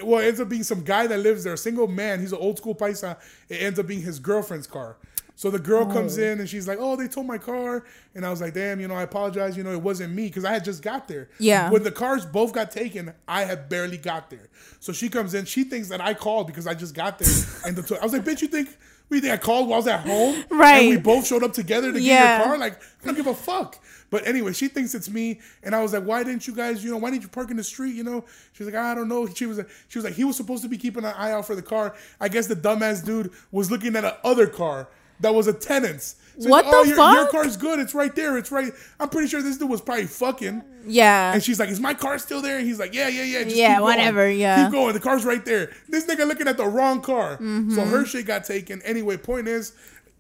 well, it ends up being some guy that lives there, a single man. He's an old school paisa. It ends up being his girlfriend's car. So the girl comes in and she's like, "Oh, they towed my car," and I was like, "Damn, you know, I apologize. You know, it wasn't me because I had just got there. Yeah. When the cars both got taken, I had barely got there. So she comes in. She thinks that I called because I just got there, and the, I was like, "Bitch, you think?" We think I called while I was at home, Right. And we both showed up together to get your car. Like, I don't give a fuck. But anyway, she thinks it's me, and I was like, "Why didn't you guys? You know, why didn't you park in the street? You know?" She's like, "I don't know." She was, she was like, "He was supposed to be keeping an eye out for the car. I guess the dumbass dude was looking at a other car that was a tenant's. So What oh, the your, Your car's good. It's right there. It's right. I'm pretty sure this dude was probably fucking." Yeah. And she's like, "Is my car still there?" And he's like, "Yeah, yeah, yeah. Just Yeah, keep going. whatever, yeah. keep going. The car's right there." This nigga looking at the wrong car. Mm-hmm. So her shit got taken. Anyway, point is,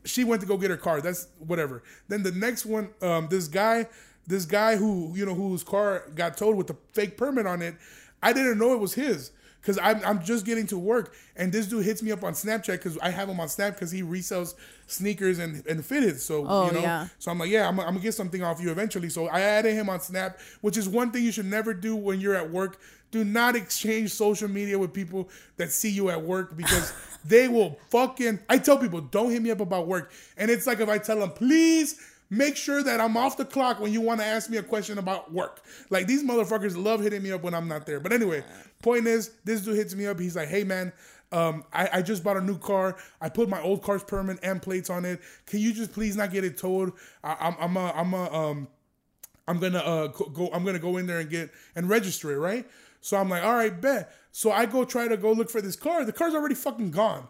she went to go get her car. That's whatever. Then the next one, um, this guy, this guy who you know whose car got towed with the fake permit on it, I didn't know it was his. Cause I'm, I'm just getting to work and this dude hits me up on Snapchat because I have him on Snap because he resells sneakers and, and fitteds. So Oh, you know, yeah. so I'm like, yeah, I'm, I'm gonna get something off you eventually. So I added him on Snap, which is one thing you should never do when you're at work. Do not exchange social media with people that see you at work because they will fucking. I tell people, don't hit me up about work, and it's like if I tell them, please make sure that I'm off the clock when you want to ask me a question about work. Like these motherfuckers love hitting me up when I'm not there. But anyway, point is, this dude hits me up. He's like, hey man. Um, I, I just bought a new car. I put my old car's permit and plates on it. Can you just please not get it towed? I, I'm I'm a, I'm a um I'm gonna uh go- go I'm gonna go in there and get and register it, right? So I'm like, all right, bet. So I go try to go look for this car. The car's already fucking gone.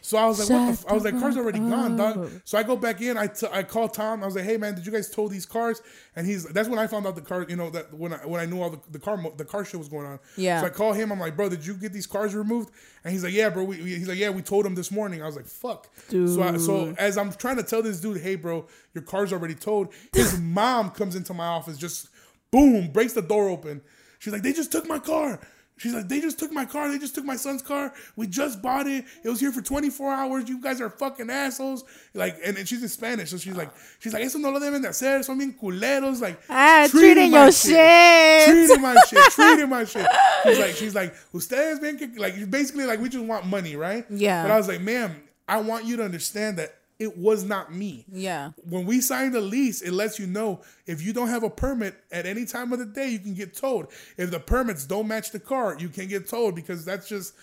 So I was like, what the? F-? I was like, car's already gone, dog. So I go back in. I, t- I call Tom. I was like, hey man, did you guys tow these cars? And he's that's when I found out the car. You know that when I when I knew all the, the car mo- the car shit was going on. Yeah. So I call him. I'm like, bro, did you get these cars removed? And he's like, yeah, bro. We, he's like, yeah, we told him this morning. I was like, fuck. So I, so as I'm trying to tell this dude, hey, bro, your car's already towed. His mom comes into my office, just boom, breaks the door open. She's like, they just took my car. She's like, they just took my car. They just took my son's car. We just bought it. It was here for 24 hours. You guys are fucking assholes. Like, and, and she's in Spanish, so she's like, she's like, eso no lo deben de hacer. Son bien culeros. Like, Ah, treating treating my your shit. treating my shit, treating my shit. She's like, she's like, ustedes bien que-" like, basically like we just want money, right? Yeah. But I was like, ma'am, I want you to understand that it was not me Yeah. when we sign the lease, it lets you know if you don't have a permit at any time of the day, you can get towed. If the permits don't match the car, you can get towed because that's just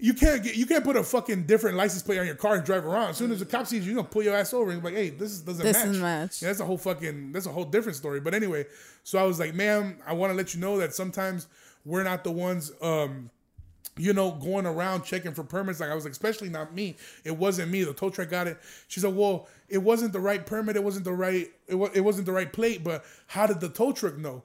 you can't get you can't put a fucking different license plate on your car and drive around. As soon as the cop sees you, you're gonna pull your ass over and be like, hey, this is- doesn't This match. doesn't match. Yeah, that's a whole fucking that's a whole different story. But anyway, so I was like, ma'am, I want to let you know that sometimes we're not the ones um you know, going around checking for permits. Like I was, especially not me. It wasn't me. The tow truck got it. She said, "Well, it wasn't the right permit. It wasn't the right. It, was, it wasn't the right plate. But how did the tow truck know?"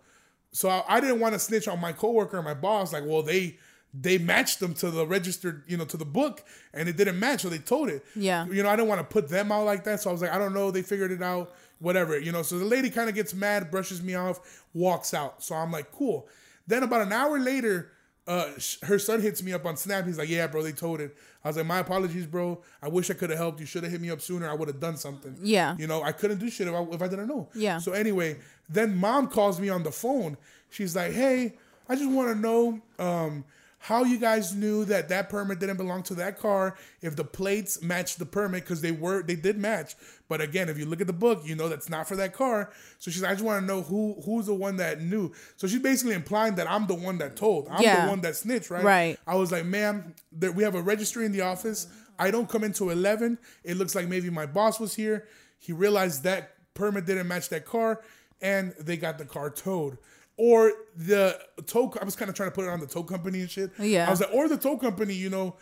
So I, I didn't want to snitch on my coworker and my boss. Like, well, they they matched them to the registered, you know, to the book, and it didn't match, so they told it. Yeah. You know, I didn't want to put them out like that. So I was like, I don't know. They figured it out. Whatever. You know. So the lady kind of gets mad, brushes me off, walks out. So I'm like, cool. Then about an hour later, uh, sh- her son hits me up on Snap. He's like, "Yeah, bro, they told it." I was like, "My apologies, bro. I wish I could have helped. You should have hit me up sooner. I would have done something." Yeah. You know, I couldn't do shit if I, if I didn't know. Yeah. So anyway, then mom calls me on the phone. She's like, "Hey, I just want to know um, how you guys knew that that permit didn't belong to that car. If the plates matched the permit, because they were they did match. But again, if you look at the book, you know that's not for that car. So she's I just want to know who who's the one that knew. So she's basically implying that I'm the one that told. I'm Yeah. the one that snitched, right? Right. I was like, ma'am, there, we have a registry in the office. I don't come into 11. It looks like maybe my boss was here. He realized that permit didn't match that car, and they got the car towed. Or the tow, I was kind of trying to put it on the tow company and shit. Yeah. I was like, or the tow company, you know,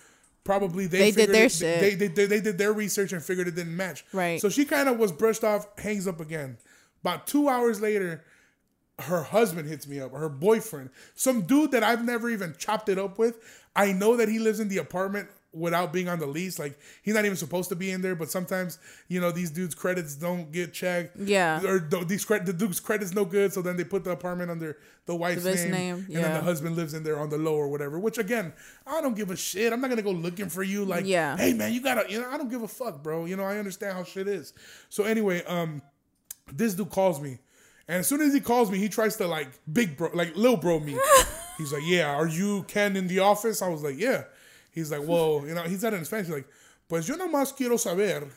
probably they, They did their it- shit. They, they, they, they did their research and figured it didn't match. Right. So she kind of was brushed off, hangs up again. About two hours later, her husband hits me up, or her boyfriend, some dude that I've never even chopped it up with. I know that he lives in the apartment without being on the lease. Like he's not even supposed to be in there, but sometimes you know these dudes' credits don't get checked. Yeah. or these credit the dude's credits no good, so then they put the apartment under the wife's his name, name, and then the husband lives in there on the low or whatever. Which again, I don't give a shit. I'm not gonna go looking for you. Like, Yeah. hey man, you gotta, you know, I don't give a fuck, bro. You know, I understand how shit is. So anyway, um, this dude calls me And as soon as he calls me, he tries to like big bro, like little bro me. He's like, "Yeah, are you Ken in the office?" I was like, "Yeah." He's like, whoa, you know," he said in Spanish. He's like, "Pues yo nada más quiero saber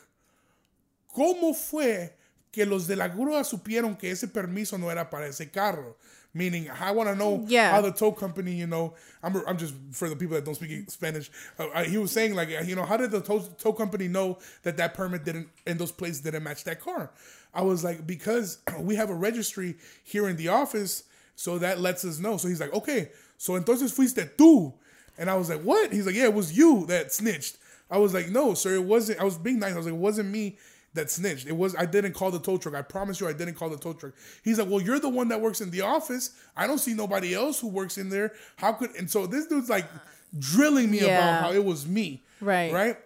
cómo fue que los de la grúa supieron que ese permiso no era para ese carro." Meaning, I want to know Yeah. how the tow company, you know, I'm, I'm just for the people that don't speak Spanish. Uh, I, he was saying like, you know, how did the tow, tow company know that that permit didn't and those plates didn't match that car? I was like, because we have a registry here in the office, so that lets us know. So he's like, okay, so entonces fuiste tú, and I was like, what? He's like, yeah, it was you that snitched. I was like, no, sir, it wasn't. I was being nice. I was like, it wasn't me that snitched. It was I didn't call the tow truck. I promise you I didn't call the tow truck. He's like, Well, you're the one that works in the office. I don't see nobody else who works in there. How could and so this dude's like drilling me Yeah. about how it was me. Right. Right?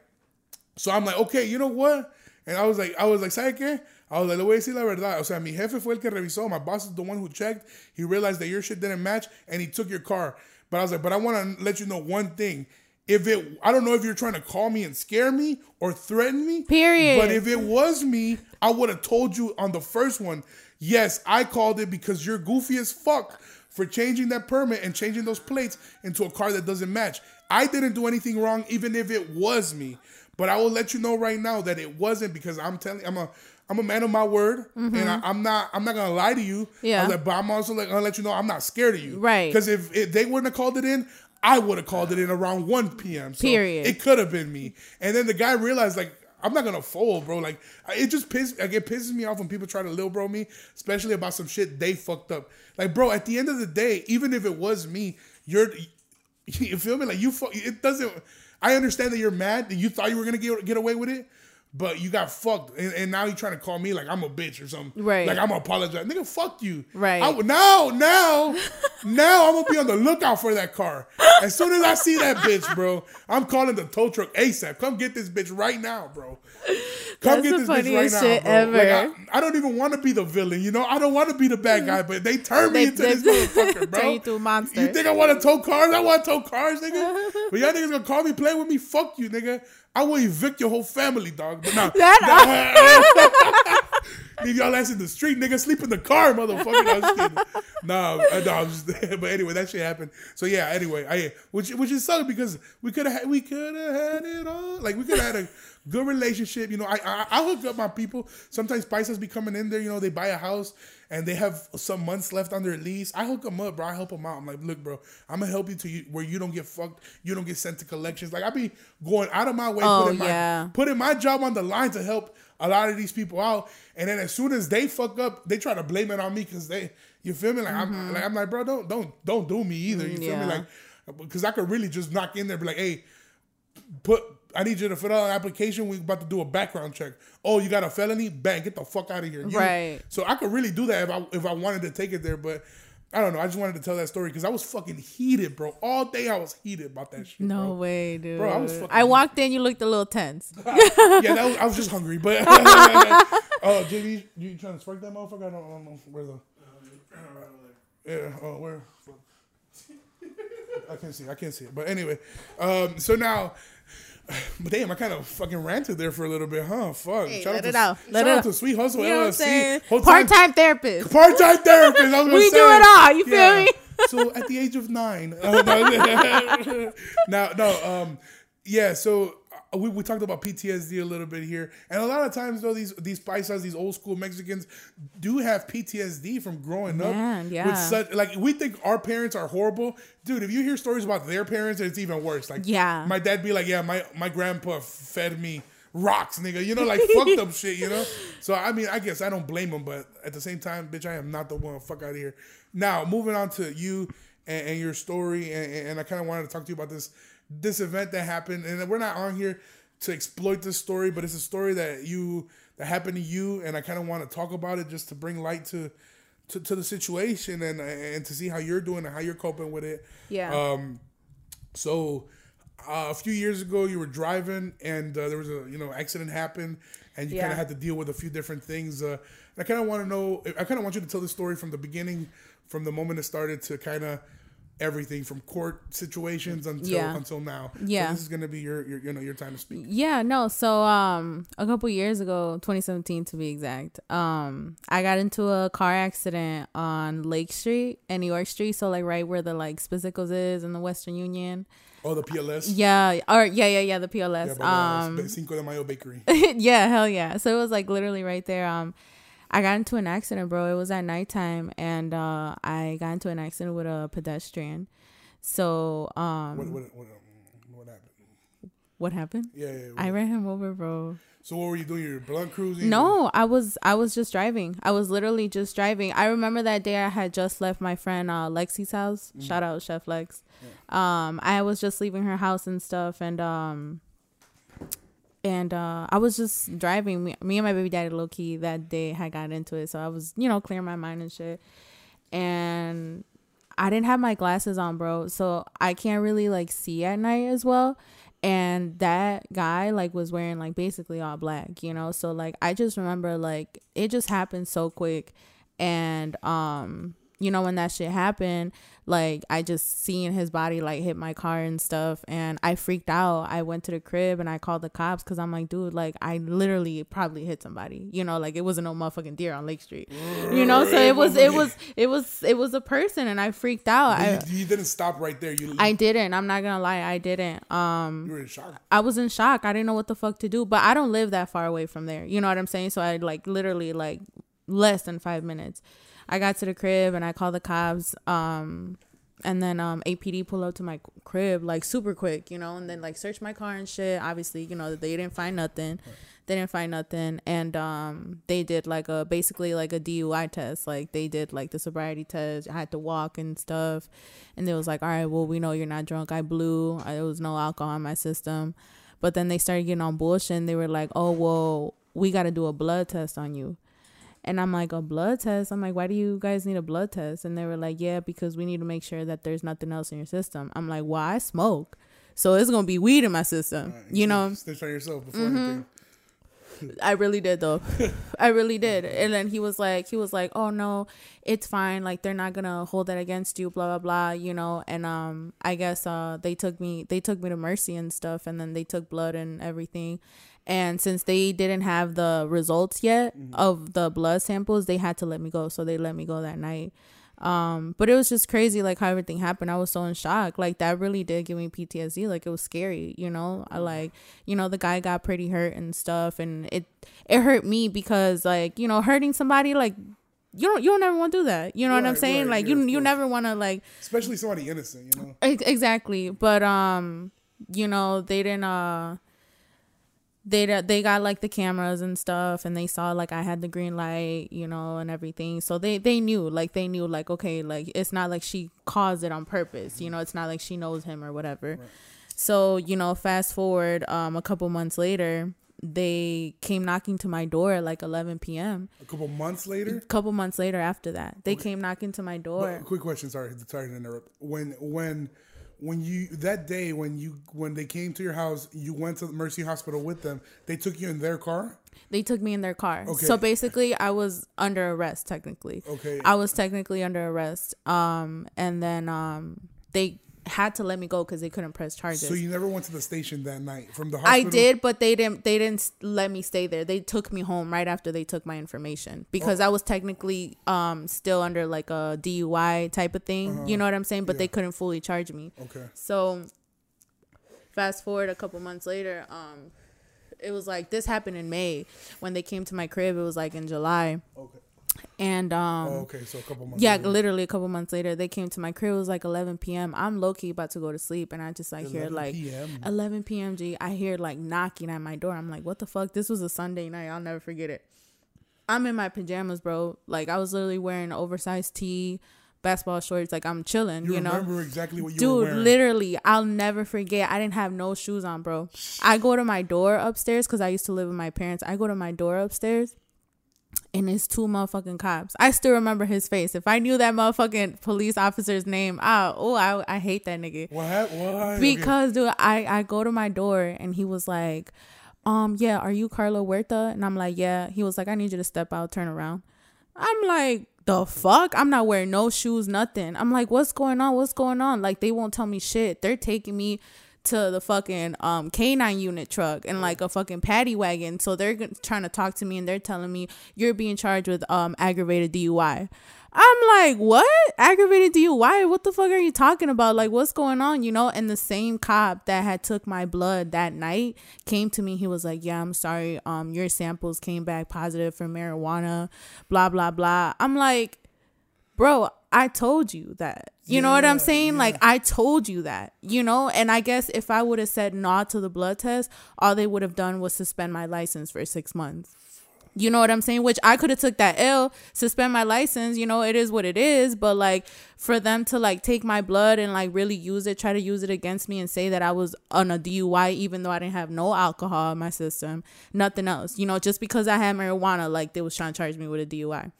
So I'm like, okay, you know what? And I was like, I was like, ¿sabe qué? I was like, le voy a decir la verdad. O sea, mi jefe fue el que revisó. My boss is the one who checked. He realized that your shit didn't match and he took your car. But I was like, but I want to let you know one thing. If it, I don't know if you're trying to call me and scare me or threaten me. Period. But if it was me, I would have told you on the first one. Yes, I called it because you're goofy as fuck for changing that permit and changing those plates into a car that doesn't match. I didn't do anything wrong, even if it was me. But I will let you know right now that it wasn't because I'm telling I'm a I'm a man of my word, and I, mm-hmm. I'm not I'm not gonna lie to you. I Yeah. was like, but I'm also like gonna let you know I'm not scared of you, Right. Because if, if they wouldn't have called it in, I would have called it in around 1 p.m. So Period. It could have been me. And then the guy realized like I'm not gonna fold, bro. Like it just pisses like it pisses me off when people try to little bro me, especially about some shit they fucked up. Like, bro, at the end of the day, even if it was me, you're you feel me? Like you fuck it doesn't I understand that you're mad that you thought you were gonna get get away with it. But you got fucked, and, and now you're trying to call me like I'm a bitch or something. Right. Like I'm gonna apologize, nigga. Fuck you. Right. I, now, now, now I'm gonna be on the lookout for that car. As soon as I see that bitch, bro, I'm calling the tow truck ASAP. Come get this bitch right now, bro. Come That's get this bitch right now, bro. ever. Like, I, I don't even want to be the villain, you know. I don't want to be the bad guy, but they turn me They- into they- this motherfucker, bro. turn you a monster. You think I want to tow cars? I want to tow cars, nigga. but y'all niggas gonna call me, play with me? Fuck you, nigga. I will evict your whole family, dog. But nah, Leave y'all ass in the street, nigga. Sleep in the car, motherfucker. No, I'm just kidding. No, uh, I'm just, but anyway, that shit happened. So yeah, anyway, I which which is sucked because we could have we could have had it all. Like we could have had a good relationship. You know, I, I I hook up my people. Sometimes Paisas be coming in there. You know, they buy a house and they have some months left on their lease. I hook them up, bro. I help them out. I'm like, look, bro, I'm gonna help you to you, where you don't get fucked. You don't get sent to collections. Like I be going out of my way, Oh, putting my yeah. putting my job on the line to help a lot of these people out. And then as soon as they fuck up, they try to blame it on me because they, you feel me? Like I'm, like I'm like, bro, don't don't don't do me either. You feel me? Mm-hmm. Like because I could really just knock in there, and be like, hey, put. I need you to fill out an application. We're about to do a background check. Oh, you got a felony? Bang! Get the fuck out of here. You- Right. So I could really do that if I if I wanted to take it there, but I don't know. I just wanted to tell that story because I was fucking heated, bro. All day I was heated about that shit. No bro. way, dude. Bro, I was fucking- I walked in, you looked a little tense. yeah, was, I was just hungry, but oh, JD, you trying to spark that motherfucker? I don't, I don't know where the yeah, oh where? I can't see. I can't see it. But anyway, um, so now, but damn, I kind of fucking ranted there for a little bit, huh? Fuck. Hey, shout let out it to, out. Let shout out out. to Sweet Hustle You know LLC. saying? Time- Part-time therapist. part-time therapist. I was gonna We do it all, you feel me? so at the age of nine, uh, no, no, um, yeah. So we, we talked about PTSD a little bit here, and a lot of times though these these paisas, these old school Mexicans, do have PTSD from growing up Man, with such like we think our parents are horrible, dude. If you hear stories about their parents, it's even worse. Like Yeah. my dad be like, yeah, my my grandpa fed me rocks, nigga. You know, like fucked up shit. You know. So I mean, I guess I don't blame him, but at the same time, bitch, I am not the one. Fuck out of here. Now, moving on to you and, and your story, and, and I kind of wanted to talk to you about this this event that happened, and we're not on here to exploit this story, but it's a story that you that happened to you, and I kind of want to talk about it just to bring light to. To, to the situation and and to see how you're doing and how you're coping with it. Yeah. Um, so uh, a few years ago, you were driving and uh, there was a you know accident happened, and you kind of had to deal with a few different things. Uh, and I kind of want to know. I kind of want you to tell the story from the beginning, from the moment it started to kind of everything from court situations until Yeah. until now. So Yeah. this is gonna be your, your you know your time to speak. Yeah, no. So um a couple years ago, 2017 to be exact, um I got into a car accident on Lake Street and New York Street, so like right where the like Spizzicles is in the Western Union. Oh, the PLS. Yeah, or yeah, yeah, yeah, the PLS. by the um Cinco de Mayo Bakery. yeah, hell yeah. So it was like literally right there. Um, I got into an accident, bro. It was at nighttime, and uh, I got into an accident with a pedestrian. So um, What what what, um, what happened? what happened? Yeah, yeah. I ran him over, bro. so what were you doing? You're blunt cruising? No, I was I was just driving. I was literally just driving. I remember that day I had just left my friend uh, Lexi's house. Shout out Chef Lex. Um, I was just leaving her house and stuff, and um, and uh, I was just driving. Me, me and my baby daddy, low key, that day had got into it, so I was you know clearing my mind and shit. And I didn't have my glasses on, bro, so I can't really like see at night as well. And that guy like was wearing like basically all black, you know. So like I just remember like it just happened so quick, and um you know when that shit happened like i just seeing his body like hit my car and stuff and i freaked out i went to the crib and i called the cops because i'm like dude like i literally probably hit somebody you know like it wasn't no motherfucking deer on lake street you know so it was it was it was it was a person and i freaked out i you, you didn't stop right there. You i didn't i'm not gonna lie i didn't um you were in shock. I was in shock. I didn't know what the fuck to do. But I don't live that far away from there. You know what I'm saying? So I like literally like less than five minutes. I got to the crib and I called the cops. Um and then um APD pulled up to my crib like super quick, you know, and then like searched my car and shit. Obviously, you know, they didn't find nothing. They didn't find nothing. And um they did like a basically like a DUI test. Like they did like the sobriety test. I had to walk and stuff. And they was like, All right, well we know you're not drunk. I blew. There was no alcohol in my system. But then they started getting on bullshit and they were like, Oh well, we gotta do a blood test on you. And I'm like, a blood test? I'm like, why do you guys need a blood test? And they were like, yeah, because we need to make sure that there's nothing else in your system. I'm like, well, I smoke. So it's going to be weed in my system. You know, Snitch on yourself before Mm-hmm. anything. I really did though. I really did. And then he was like, he was like, oh no, it's fine. Like they're not gonna hold that against you. Blah blah blah. You know. And um, I guess uh, they took me, they took me to Mercy and stuff, and then they took blood and everything. And since they didn't have the results yet of the blood samples, they had to let me go. So they let me go that night. Um, but it was just crazy, like how everything happened. I was so in shock. Like that really did give me PTSD. Like it was scary, you know. I like, you know, the guy got pretty hurt and stuff, and it it hurt me because like you know hurting somebody like you don't you don't ever want to do that. You know what I'm saying? right, like yeah, you you never want to like Especially somebody innocent, you know. Exactly but um you know they didn't uh they they got like the cameras and stuff and they saw like i had the green light you know and everything so they they knew like they knew like okay like it's not like she caused it on purpose you know it's not like she knows him or whatever so you know fast forward um a couple months later they came knocking to my door at like 11 p.m A couple months later. a couple months later after that they came knocking to my door But, quick question. Sorry, sorry to interrupt. When when when you that day when you when they came to your house, you went to Mercy Hospital with them. They took you in their car. They took me in their car. Okay. So basically I was under arrest technically. Okay. I was technically under arrest. Um and then um they had to let me go cuz they couldn't press charges. So you never went to the station that night from the hospital. I did, but they didn't they didn't let me stay there. They took me home right after they took my information because I was technically um still under like a DUI type of thing. You know what I'm saying? But they couldn't fully charge me. Okay. So fast forward a couple months later, um, it was like this happened in May. When they came to my crib, it was like in July. Okay. And um Oh, okay. So a couple months. yeah, later. literally a couple months later, they came to my crib. It was like 11 p.m. I'm low key about to go to sleep, and I just like hear like PM. 11 p.m. G. I hear like knocking at my door. I'm like, what the fuck? This was a Sunday night. I'll never forget it. I'm in my pajamas, bro. Like I was literally wearing an oversized tee, basketball shorts. Like I'm chilling, You, you, know. remember exactly what you were Dude, literally, I'll never forget. I didn't have no shoes on, bro. I go to my door upstairs because I used to live with my parents. I go to my door upstairs, and it's two motherfucking cops. I still remember his face. If I knew that motherfucking police officer's name, ah, oh, I, I hate that nigga. What? Because dude, I I go to my door and he was like, um, yeah, are you Carlo Huerta? And I'm like, yeah. He was like, I need you to step out, turn around. I'm like, the fuck? I'm not wearing no shoes, nothing. I'm like, what's going on? What's going on? Like they won't tell me shit. They're taking me to the fucking um canine unit truck and like a fucking paddy wagon. So they're trying to talk to me and they're telling me you're being charged with um aggravated DUI. I'm like, what? Aggravated DUI? What the fuck are you talking about? Like, what's going on? You know? And the same cop that had took my blood that night came to me. He was like, yeah, I'm sorry. Um, your samples came back positive for marijuana. Blah blah blah. I'm like, bro, I told you that. You know what I'm saying? yeah. Like I told you that, you know? And I guess if I would have said no to the blood test, all they would have done was suspend my license for 6 months. You know what I'm saying? Which I could have took that L, suspend my license, you know, it is what it is, but like for them to like take my blood and like really use it, try to use it against me and say that I was on a DUI even though I didn't have no alcohol in my system, nothing else. You know, just because I had marijuana like they was trying to charge me with a DUI.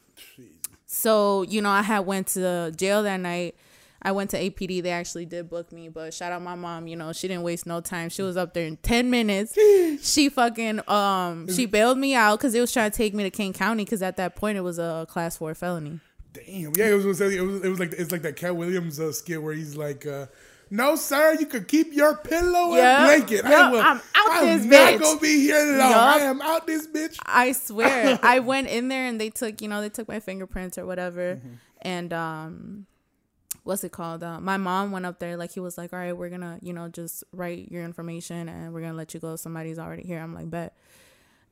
So, you know, I had went to jail that night. I went to APD. They actually did book me, but shout out my mom. You know, she didn't waste no time. She was up there in ten minutes. she fucking um she bailed me out because it was trying to take me to Kane County because at that point it was a class four felony. Damn. Yeah, it was, it was it was like it's like that Katt Williams uh, skit where he's like, uh, "No, sir, you could keep your pillow Yeah. and blanket. I Yeah, will, I'm out I'm this not bitch." gonna be here long. Yup. I am out this bitch." I swear, I went in there and they took, you know, they took my fingerprints or whatever, Mm-hmm. and um, what's it called? Uh, my mom went up there, like he was like, all right, we're gonna, you know, just write your information and we're gonna let you go. Somebody's already here. I'm like, bet.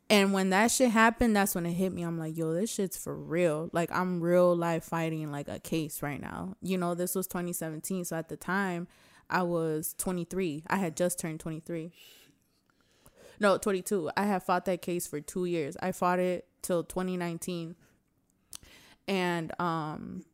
And when that shit happened, that's when it hit me. I'm like, yo, this shit's for real. Like, I'm real life fighting like a case right now. You know, this was 2017. So at the time, I was 23. I had just turned 23. No, 22. I had fought that case for two years. I fought it till 2019. And um,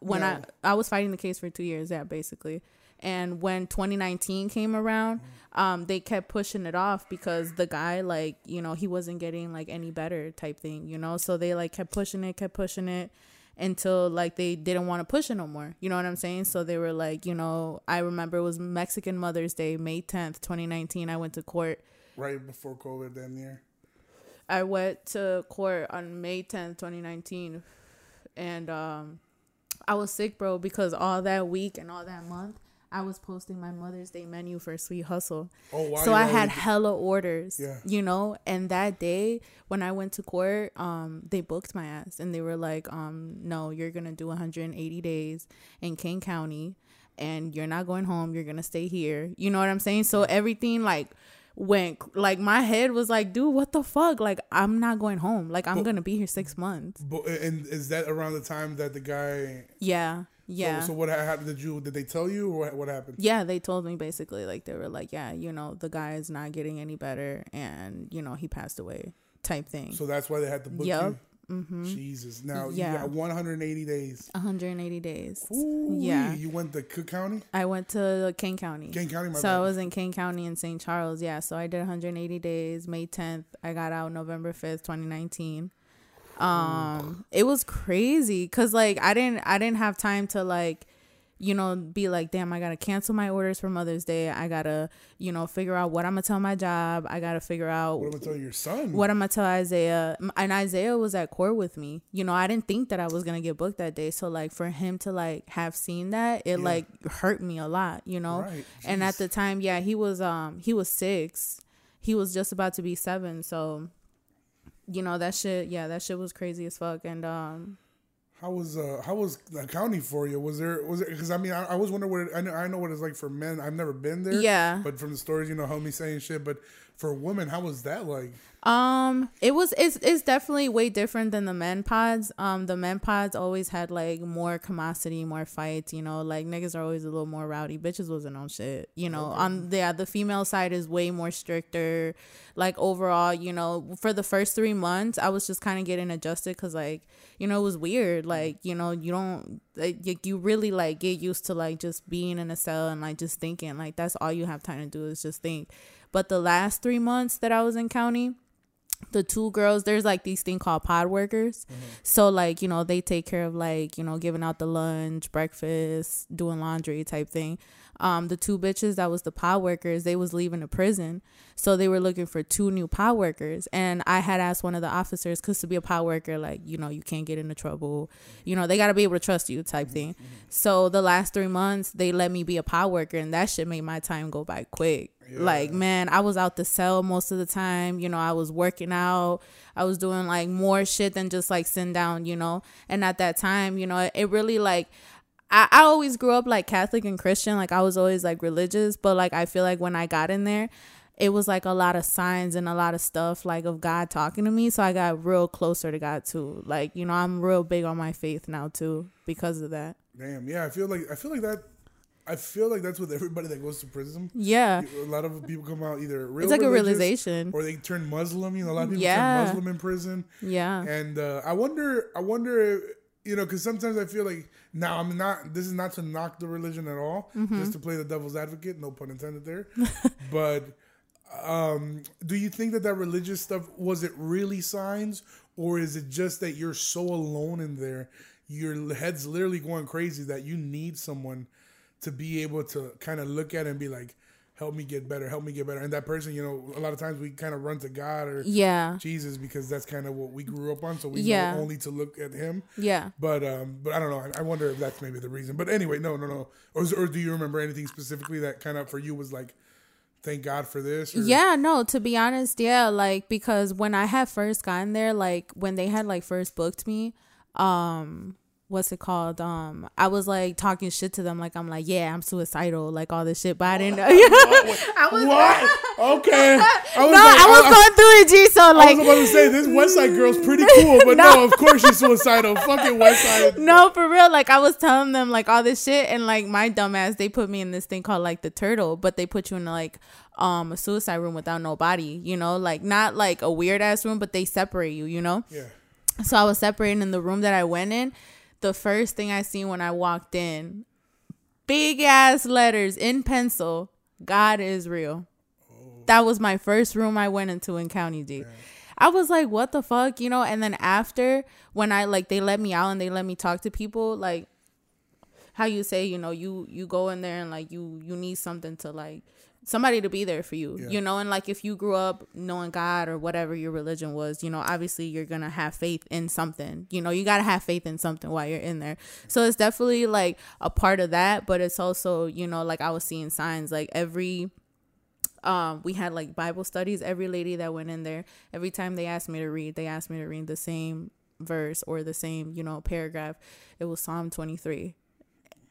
when Yeah. I I was fighting the case for two years, yeah, basically. And when 2019 came around, um, they kept pushing it off because the guy, like, you know, he wasn't getting like any better type thing, you know. So they like kept pushing it, kept pushing it until like they didn't want to push it no more. You know what I'm saying? So they were like, you know, I remember it was Mexican Mother's Day, May 10th, 2019. I went to court. Right before COVID, damn near. I went to court on May 10th, 2019. And um I was sick, bro, because all that week and all that month I was posting my Mother's Day menu for Sweet Hustle. Oh, wow. so I had hella orders. Yeah. You know, and that day when I went to court, um, they booked my ass and they were like, um, no, you're gonna do 180 days in Kane County and you're not going home, you're gonna stay here. You know what I'm saying? So everything like went like my head was like, dude, what the fuck? Like I'm not going home. Like I'm But- gonna be here six months. But, and is that around the time that the guy? Yeah. Yeah. So, so what happened? Did you? Did they tell you, or what, happened? yeah, they told me basically like they were like, yeah, you know, the guy is not getting any better, and you know he passed away, type thing. So that's why they had to book Yup. you. Mm-hmm. Jesus. Now Yeah. you got 180 days. 180 days. Ooh, Yeah. You went to Cook County, I went to Kane County. Kane County. My so I was in Kane County in St. Charles. Yeah. So I did 180 days. May 10th, I got out November 5th, 2019. Um, it was crazy because like I didn't I didn't have time to like you know, be like, damn, I gotta cancel my orders for Mother's Day. I gotta, you know, figure out what I'm gonna tell my job. I gotta figure out What i'm I telling your son? what I'm gonna tell Isaiah. And Isaiah was at court with me. You know, I didn't think that I was gonna get booked that day. So like for him to like have seen that, it Yeah. like hurt me a lot, you know? Right. And at the time, yeah, he was um he was six. He was just about to be seven. So you know, that shit yeah, that shit was crazy as fuck. And um How was uh how was the county for you? Was there was it because I mean I, I was wondering what it, I know I know what it's like for men. I've never been there. Yeah. But from the stories, you know, homie saying shit. But for women, how was that like? Um, it was it's it's definitely way different than the men pods. Um, the men pods always had like more commodity, more fights. You know, like niggas are always a little more rowdy. Bitches wasn't on shit. You know, on yeah, the female side is way more stricter. Like overall, you know, for the first three months, I was just kind of getting adjusted because like you know it was weird. Like you know you don't like you- really like get used to like just being in a cell and like just thinking. Like that's all you have time to do is just think. But the last three months that I was in county the two girls there's like these thing called pod workers mm-hmm. so like you know they take care of like you know giving out the lunch breakfast doing laundry type thing um the two bitches that was the pod workers they was leaving the prison. So they were looking for two new pod workers. And i had asked one of the officers because to be a pod worker like you know you can't get into trouble. You know they got to be able to trust you type thing. so the last three months they let me be a pod worker and that shit made my time go by quick. Like man i was out the cell most of the time. You know i was working out. I was doing like more shit than just like sitting down you know? And at that time you know it really like I, I always grew up like catholic and christian like i was always like religious but like i feel like when i got in there it was like a lot of signs and a lot of stuff like of god talking to me so i got real closer to god too like you know i'm real big on my faith now too because of that Damn, yeah, I feel like I feel like that. I feel like that's with everybody that goes to prison. yeah A lot of people come out either real it's like a realization or they turn Muslim. You know, a lot of people Yeah. turn Muslim in prison. yeah And uh, I wonder, I wonder, you know, because sometimes I feel like now I'm not. This is not to knock the religion at all, Mm-hmm. just to play the devil's advocate. No pun intended there. but um, do you think that that religious stuff was it really signs, or is it just that you're so alone in there, your head's literally going crazy that you need someone to be able to kind of look at it and be like. Help me get better. Help me get better. And that person, you know, a lot of times we kind of run to God or yeah Jesus because that's kind of what we grew up on. So we Yeah. know only to look at him. yeah But um, but I don't know. I, I wonder if that's maybe the reason. But anyway, no, no, no. Or, or do you remember anything specifically that kind of for you was like, thank God for this? Or, Yeah, no, to be honest, yeah, like because when I had first gotten there, like when they had like first booked me, um what's it called? Um I was like talking shit to them like I'm like, yeah, I'm suicidal, like all this shit, but I didn't know. I was What? Okay. I was No, like, I was going through it, G, so like, I was about to say this Westside girl's pretty cool, but no, of course she's suicidal. Fucking Westside. No, for real. Like I was telling them like all this shit, and like my dumbass, they put me in this thing called like the turtle, but they put you in like um a suicide room without nobody. You know, like not like a weird ass room, but they separate you. You know. Yeah. So I was separating in the room that I went in. The first thing I seen when I walked in, big ass letters in pencil, God is real. That was my first room I went into in County D. I was like, what the fuck, you know? And then after, when I like, they let me out and they let me talk to people, like, how you say, you know, you you go in there and like you you need something to like somebody to be there for you, Yeah. you know, and like if you grew up knowing God or whatever your religion was, you know, obviously you're gonna have faith in something, you know, you gotta have faith in something while you're in there. So it's definitely like a part of that, but it's also, you know, like I was seeing signs like every um we had like bible studies. Every lady that went in there every time they asked me to read they asked me to read the same verse or the same you know paragraph. It was psalm 23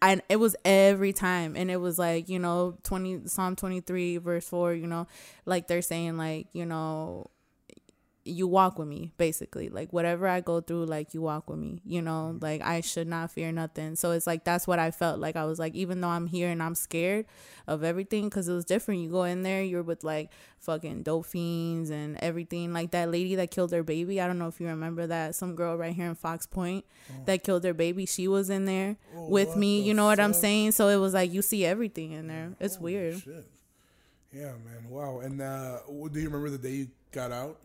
and it was every time and it was like you know 20 psalm 23 verse 4 you know like they're saying like you know you walk with me basically. Like whatever i go through like you walk with me you know? Like i should not fear nothing. So it's like that's what i felt. Like i was like even though i'm here and i'm scared of everything because it was different. You go in there you're with like fucking dope fiends and everything. Like that lady that killed her baby i don't know if you remember that some girl right here in fox point that killed her baby she was in there with me you know what i'm saying? So it was like you see everything in there. It's weird. Shit. Yeah, man. Wow. And uh, do you remember the day you got out?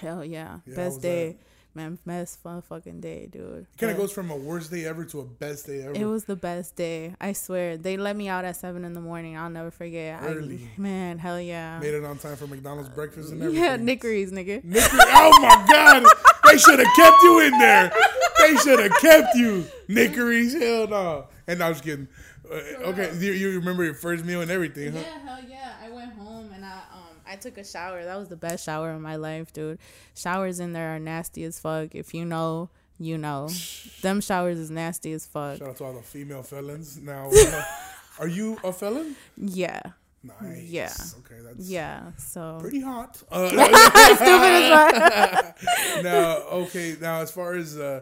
Hell yeah, Yeah, best was day man best fun fucking day dude Kind of But- goes from a worst day ever to a best day ever. It was the best day. I swear. They let me out at seven in the morning. I'll never forget. Early. I, man, hell yeah. Made it on time for McDonald's breakfast and everything. Yeah, Nickeries, nigga. Nicky, oh my God. They should have kept you in there. They should have kept you. Nickeries, hell no. And I was kidding. Uh, okay, you, you remember your first meal and everything, huh? Yeah, hell yeah. I went home and I um I took a shower. That was the best shower in my life, dude. Showers in there are nasty as fuck. If you know, you know. Them showers is nasty as fuck. Shout out to all the female felons. Now, uh, are you a felon? Yeah. Nice. Yeah. Okay, that's Yeah. So pretty hot. Uh, stupid as fuck. now, okay. Now, as far as uh,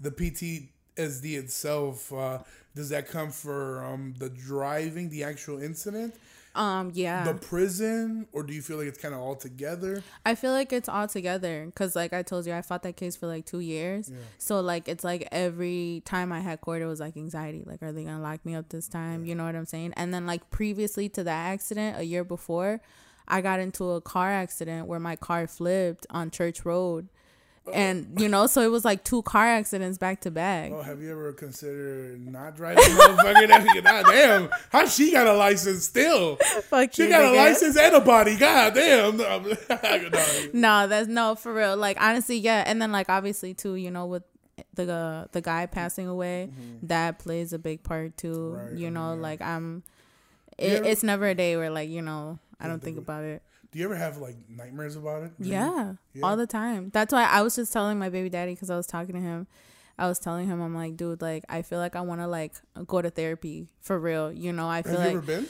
the PTSD itself, uh, does that come for um, the driving, the actual incident, Um, yeah. the prison, or do you feel like it's kind of all together? I feel like it's all together because, like I told you, I fought that case for like two years. Yeah. So like it's like every time I had court, it was like anxiety. Like, are they gonna lock me up this time? You know what I'm saying? And then like previously to that accident, a year before, I got into a car accident where my car flipped on Church Road. And you know, so it was like two car accidents back to back. Oh, have you ever considered not driving, motherfucker? God damn, how she got a license still? Fuck She you, got a license and a body. God damn. No, No, that's no for real. Like honestly, yeah. And then like obviously too, you know, with the uh, the guy passing away, that plays a big part too. Mm-hmm. Right, you know, yeah. like I'm. It, ever- it's never a day where like you know I don't think do about it. Do you ever have like nightmares about it? Yeah, Yeah. all the time. That's why I was just telling my baby daddy because I was talking to him. I was telling him, I'm like, dude, like I feel like I want to like go to therapy for real. You know, I feel Have you like ever been?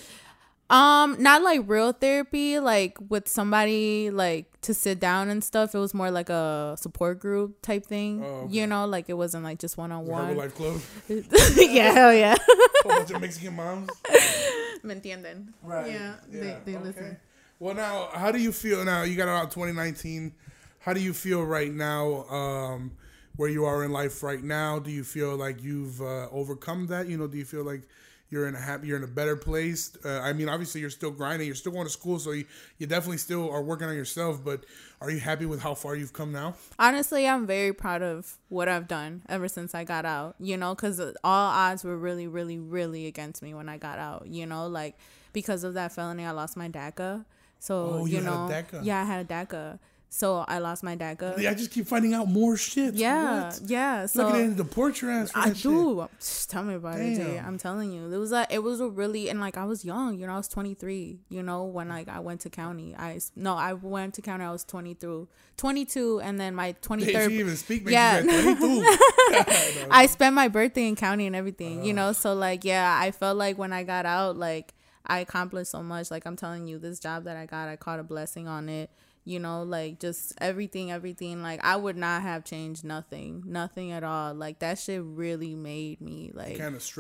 um not like real therapy, like with somebody like to sit down and stuff. It was more like a support group type thing. Oh, okay. You know, like it wasn't like just one on one. Herbalife Club. yeah, hell yeah. A bunch of Mexican moms. Me entienden. Right. Yeah, they, they okay. listen. Well, now, how do you feel now? You got out 2019. How do you feel right now? Um, where you are in life right now? Do you feel like you've uh, overcome that? You know, do you feel like you're in a happy, you're in a better place? Uh, I mean, obviously, you're still grinding. You're still going to school, so you, you definitely still are working on yourself. But are you happy with how far you've come now? honestly i'm very proud of what i've done ever since i got out you know because all odds were really really really against me when i got out you know like because of that felony i lost my daca so Oh, you you, had a know yeah i had a daca so i lost my daca I just keep finding out more shit. yeah What? yeah so Looking into the port your ass. I that shit. do. Tell me about it, Jay. I'm telling you, it was a, it was a really, and like I was young, you know, I was 23. You know, when like I went to county, I no, I went to county. I was 20 through 22, and then my 23rd. Hey, she even speak. Yeah. Yeah. 22. I spent my birthday in county and everything, you oh. know. So like, yeah, I felt like when I got out, like I accomplished so much. Like I'm telling you, this job that I got, I caught a blessing on it. You know, like just everything, everything. Like I would not have changed nothing, nothing at all. Like that shit really made me like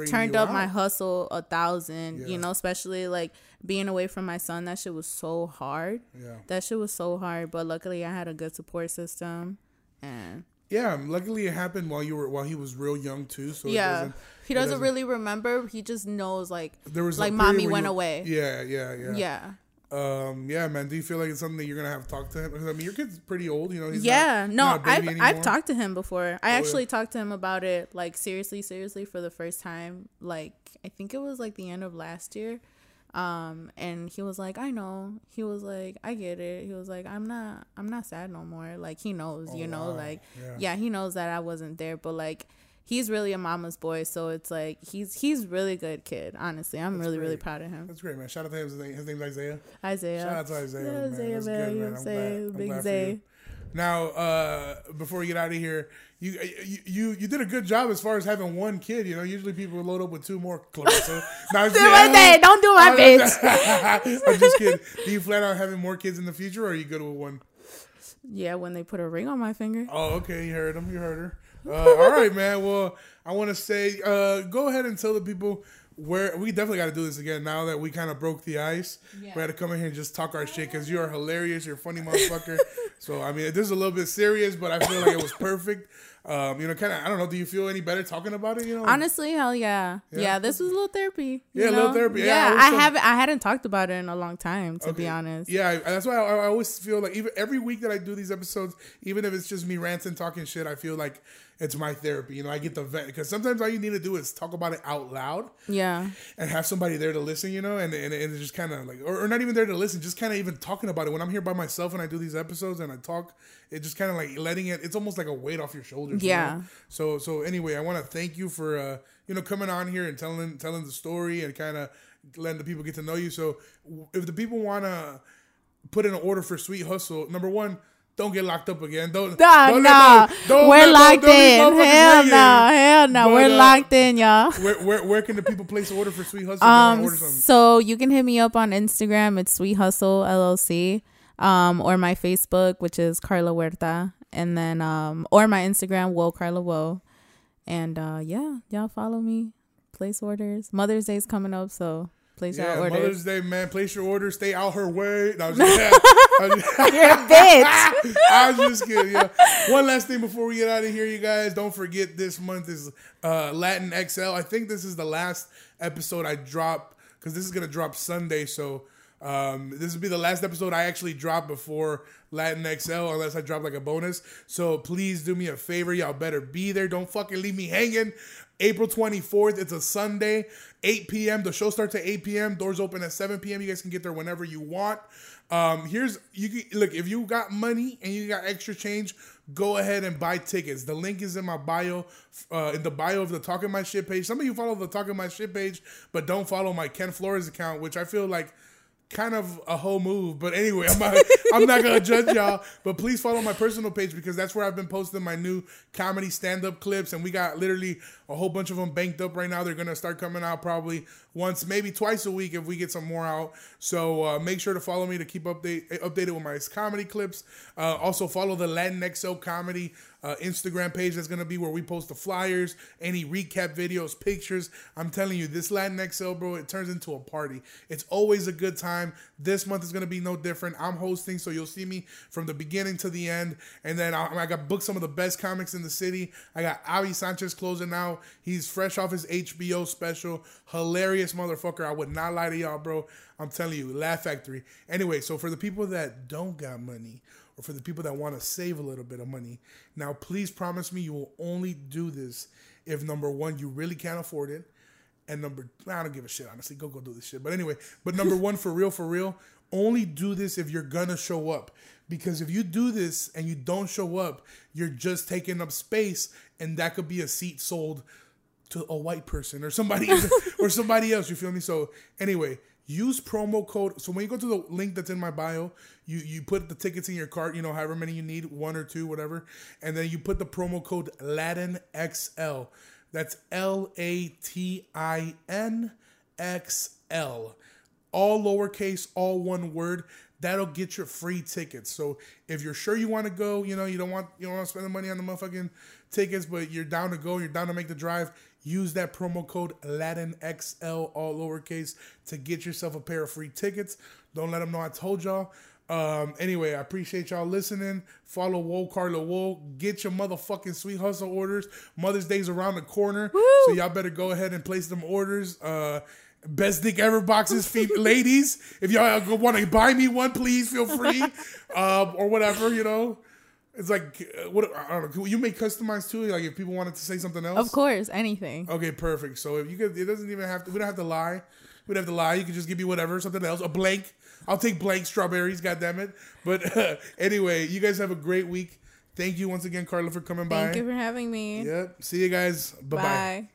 turned up out. my hustle a thousand. Yeah. You know, especially like being away from my son. That shit was so hard. Yeah. That shit was so hard. But luckily, I had a good support system, and Yeah, luckily it happened while you were while he was real young too. So it yeah he doesn't, doesn't- really remember he just knows like There was like mommy went you- away Yeah, yeah, yeah. yeah Um, yeah, man. Do you feel like it's something that you're gonna have to talk to him? Because I mean, your kid's pretty old. You know. He's yeah not, no not i've baby i've anymore. talked to him before i yeah. actually talked to him about it like seriously seriously for the first time like i think it was like the end of last year um and he was like i know he was like i get it he was like i'm not i'm not sad no more like he knows you know Oh, wow. like Yeah. yeah he knows that i wasn't there but like he's really a mama's boy so it's like he's he's really good kid honestly i'm really really great. proud of him That's great, man. Shout out to him. His, name, his name's Isaiah. isaiah Shout out to Isaiah, Yeah, man. Isaiah, That's man, good, you man. I'm I'm glad. I'm Big glad Zay. Now, uh, before we get out of here, you, you you you did a good job as far as having one kid. You know, usually people load up with two more. Clarissa. Now, Do my thing. Don't do my bitch. I'm just kidding. Do you plan on having more kids in the future, or are you good with one? Yeah, when they put a ring on my finger. Oh, okay. You heard him. You heard her. Uh, all right, man. Well, I want to say, uh, go ahead and tell the people where we definitely got to do this again now that we kind of broke the ice. Yeah. We had to come in here and just talk our shit because you are hilarious. You're a funny motherfucker. so, I mean, this is a little bit serious, but I feel like it was perfect. Um, you know, kind of, I don't know. Do you feel any better talking about it? You know, Honestly, hell yeah. Yeah? yeah. this was a little therapy. Yeah, a little therapy. Yeah, Yeah, I I, haven't I hadn't talked about it in a long time, to be honest. Yeah, I, that's why I, I always feel like even every week that I do these episodes, even if it's just me ranting, talking shit, I feel like it's my therapy. You know, I get the vent because sometimes all you need to do is talk about it out loud Yeah. and have somebody there to listen. You know, and and, and just kind of like, or, or not even there to listen, just kind of even talking about it. When I'm here by myself and I do these episodes and I talk, it just kind of like letting it. It's almost like a weight off your shoulders. you Yeah. know? So so anyway, I want to thank you for uh, you know coming on here and telling telling the story and kind of letting the people get to know you. So if the people want to put in an order for Sweet Hustle, number one. Don't get locked up again. Don't. Nah, don't, nah. don't- We're locked don't in. Hell no. Hell no. But, We're uh, locked in, y'all. Where, where where can the people place an order for Sweet Hustle? if they wanna Um, so you can hit me up on Instagram. It's Sweet Hustle LLC. Um, or my Facebook, which is Carla Huerta, and then um, or my Instagram, Whoa Carla Whoa, and uh, yeah, y'all follow me. Place orders. Mother's Day's coming up, so place Yeah, your orders. Mother's Day, man. Place your order. Stay out her way. No, I was just, just- You're a bitch. I was just kidding. Yeah. One last thing before we get out of here, you guys. Don't forget this month is uh, Latin XL. I think this is the last episode I drop because this is gonna drop Sunday. So Um, this will be the last episode I actually drop before Latin XL, unless I drop like a bonus. So please do me a favor. Y'all better be there. Don't fucking leave me hanging. April 24th, it's a Sunday, 8 p.m. The show starts at 8 p.m. Doors open at 7 p.m. You guys can get there whenever you want. Um, here's you can look if you got money and you got extra change, go ahead and buy tickets. The link is in my bio, uh, in the bio of the Talking My Shit page. Some of you follow the Talking My Shit page, but don't follow my Ken Flores account, which I feel like kind of a whole move. But anyway, I'm not, I'm not gonna judge y'all. But please follow my personal page because that's where I've been posting my new comedy stand up clips, and we got literally a whole bunch of them banked up right now. They're gonna start coming out probably once, maybe twice a week if we get some more out. So uh, make sure to follow me to keep update updated with my comedy clips. Uh, also follow the Latin XL comedy uh, Instagram page that's gonna be where we post the flyers, any recap videos, pictures. I'm telling you, this Latin XL, bro, it turns into a party. It's always a good time. This month is gonna be no different. I'm hosting, so you'll see me from the beginning to the end. And then I, I got booked some of the best comics in the city. I got Avi Sanchez closing out. He's fresh off his HBO special. Hilarious motherfucker. I would not lie to y'all, bro. I'm telling you, Laugh Factory. Anyway, so for the people that don't got money or for the people that want to save a little bit of money. Now, please promise me you will only do this if number one, you really can't afford it. And number, I don't give a shit, honestly. Go, go do this shit. But anyway, but number one, for real, for real, only do this if you're gonna show up. Because if you do this and you don't show up, you're just taking up space, and that could be a seat sold to a white person or somebody or somebody else. You feel me? So anyway, use promo code. So when you go to the link that's in my bio, you you put the tickets in your cart. You know, however many you need, one or two, whatever, and then you put the promo code Latin XL. That's L A T I N X L. All lowercase, all one word. That'll get your free tickets. So if you're sure you want to go, you know, you don't want you don't want to spend the money on the motherfucking tickets, but you're down to go, you're down to make the drive, use that promo code LatinXL, all lowercase, to get yourself a pair of free tickets. Don't let them know I told y'all. Um, anyway, I appreciate y'all listening. Follow Whoa Carlo Whoa. Get your motherfucking sweet hustle orders. Mother's Day's around the corner. So y'all better go ahead and place them orders. Uh, Best dick ever boxes, ladies. If y'all want to buy me one, please feel free, um, or whatever. You know, it's like uh, what I don't know. You make customized too. Like if people wanted to say something else, Of course, anything. Okay, perfect. So if you could, it doesn't even have to. We don't have to lie. We don't have to lie. You can just give me whatever, something else, a blank. I'll take blank strawberries. God damn it. But uh, anyway, you guys have a great week. Thank you once again, Carla, for coming by. Thank you for having me. Yep. See you guys. Bye-bye. Bye.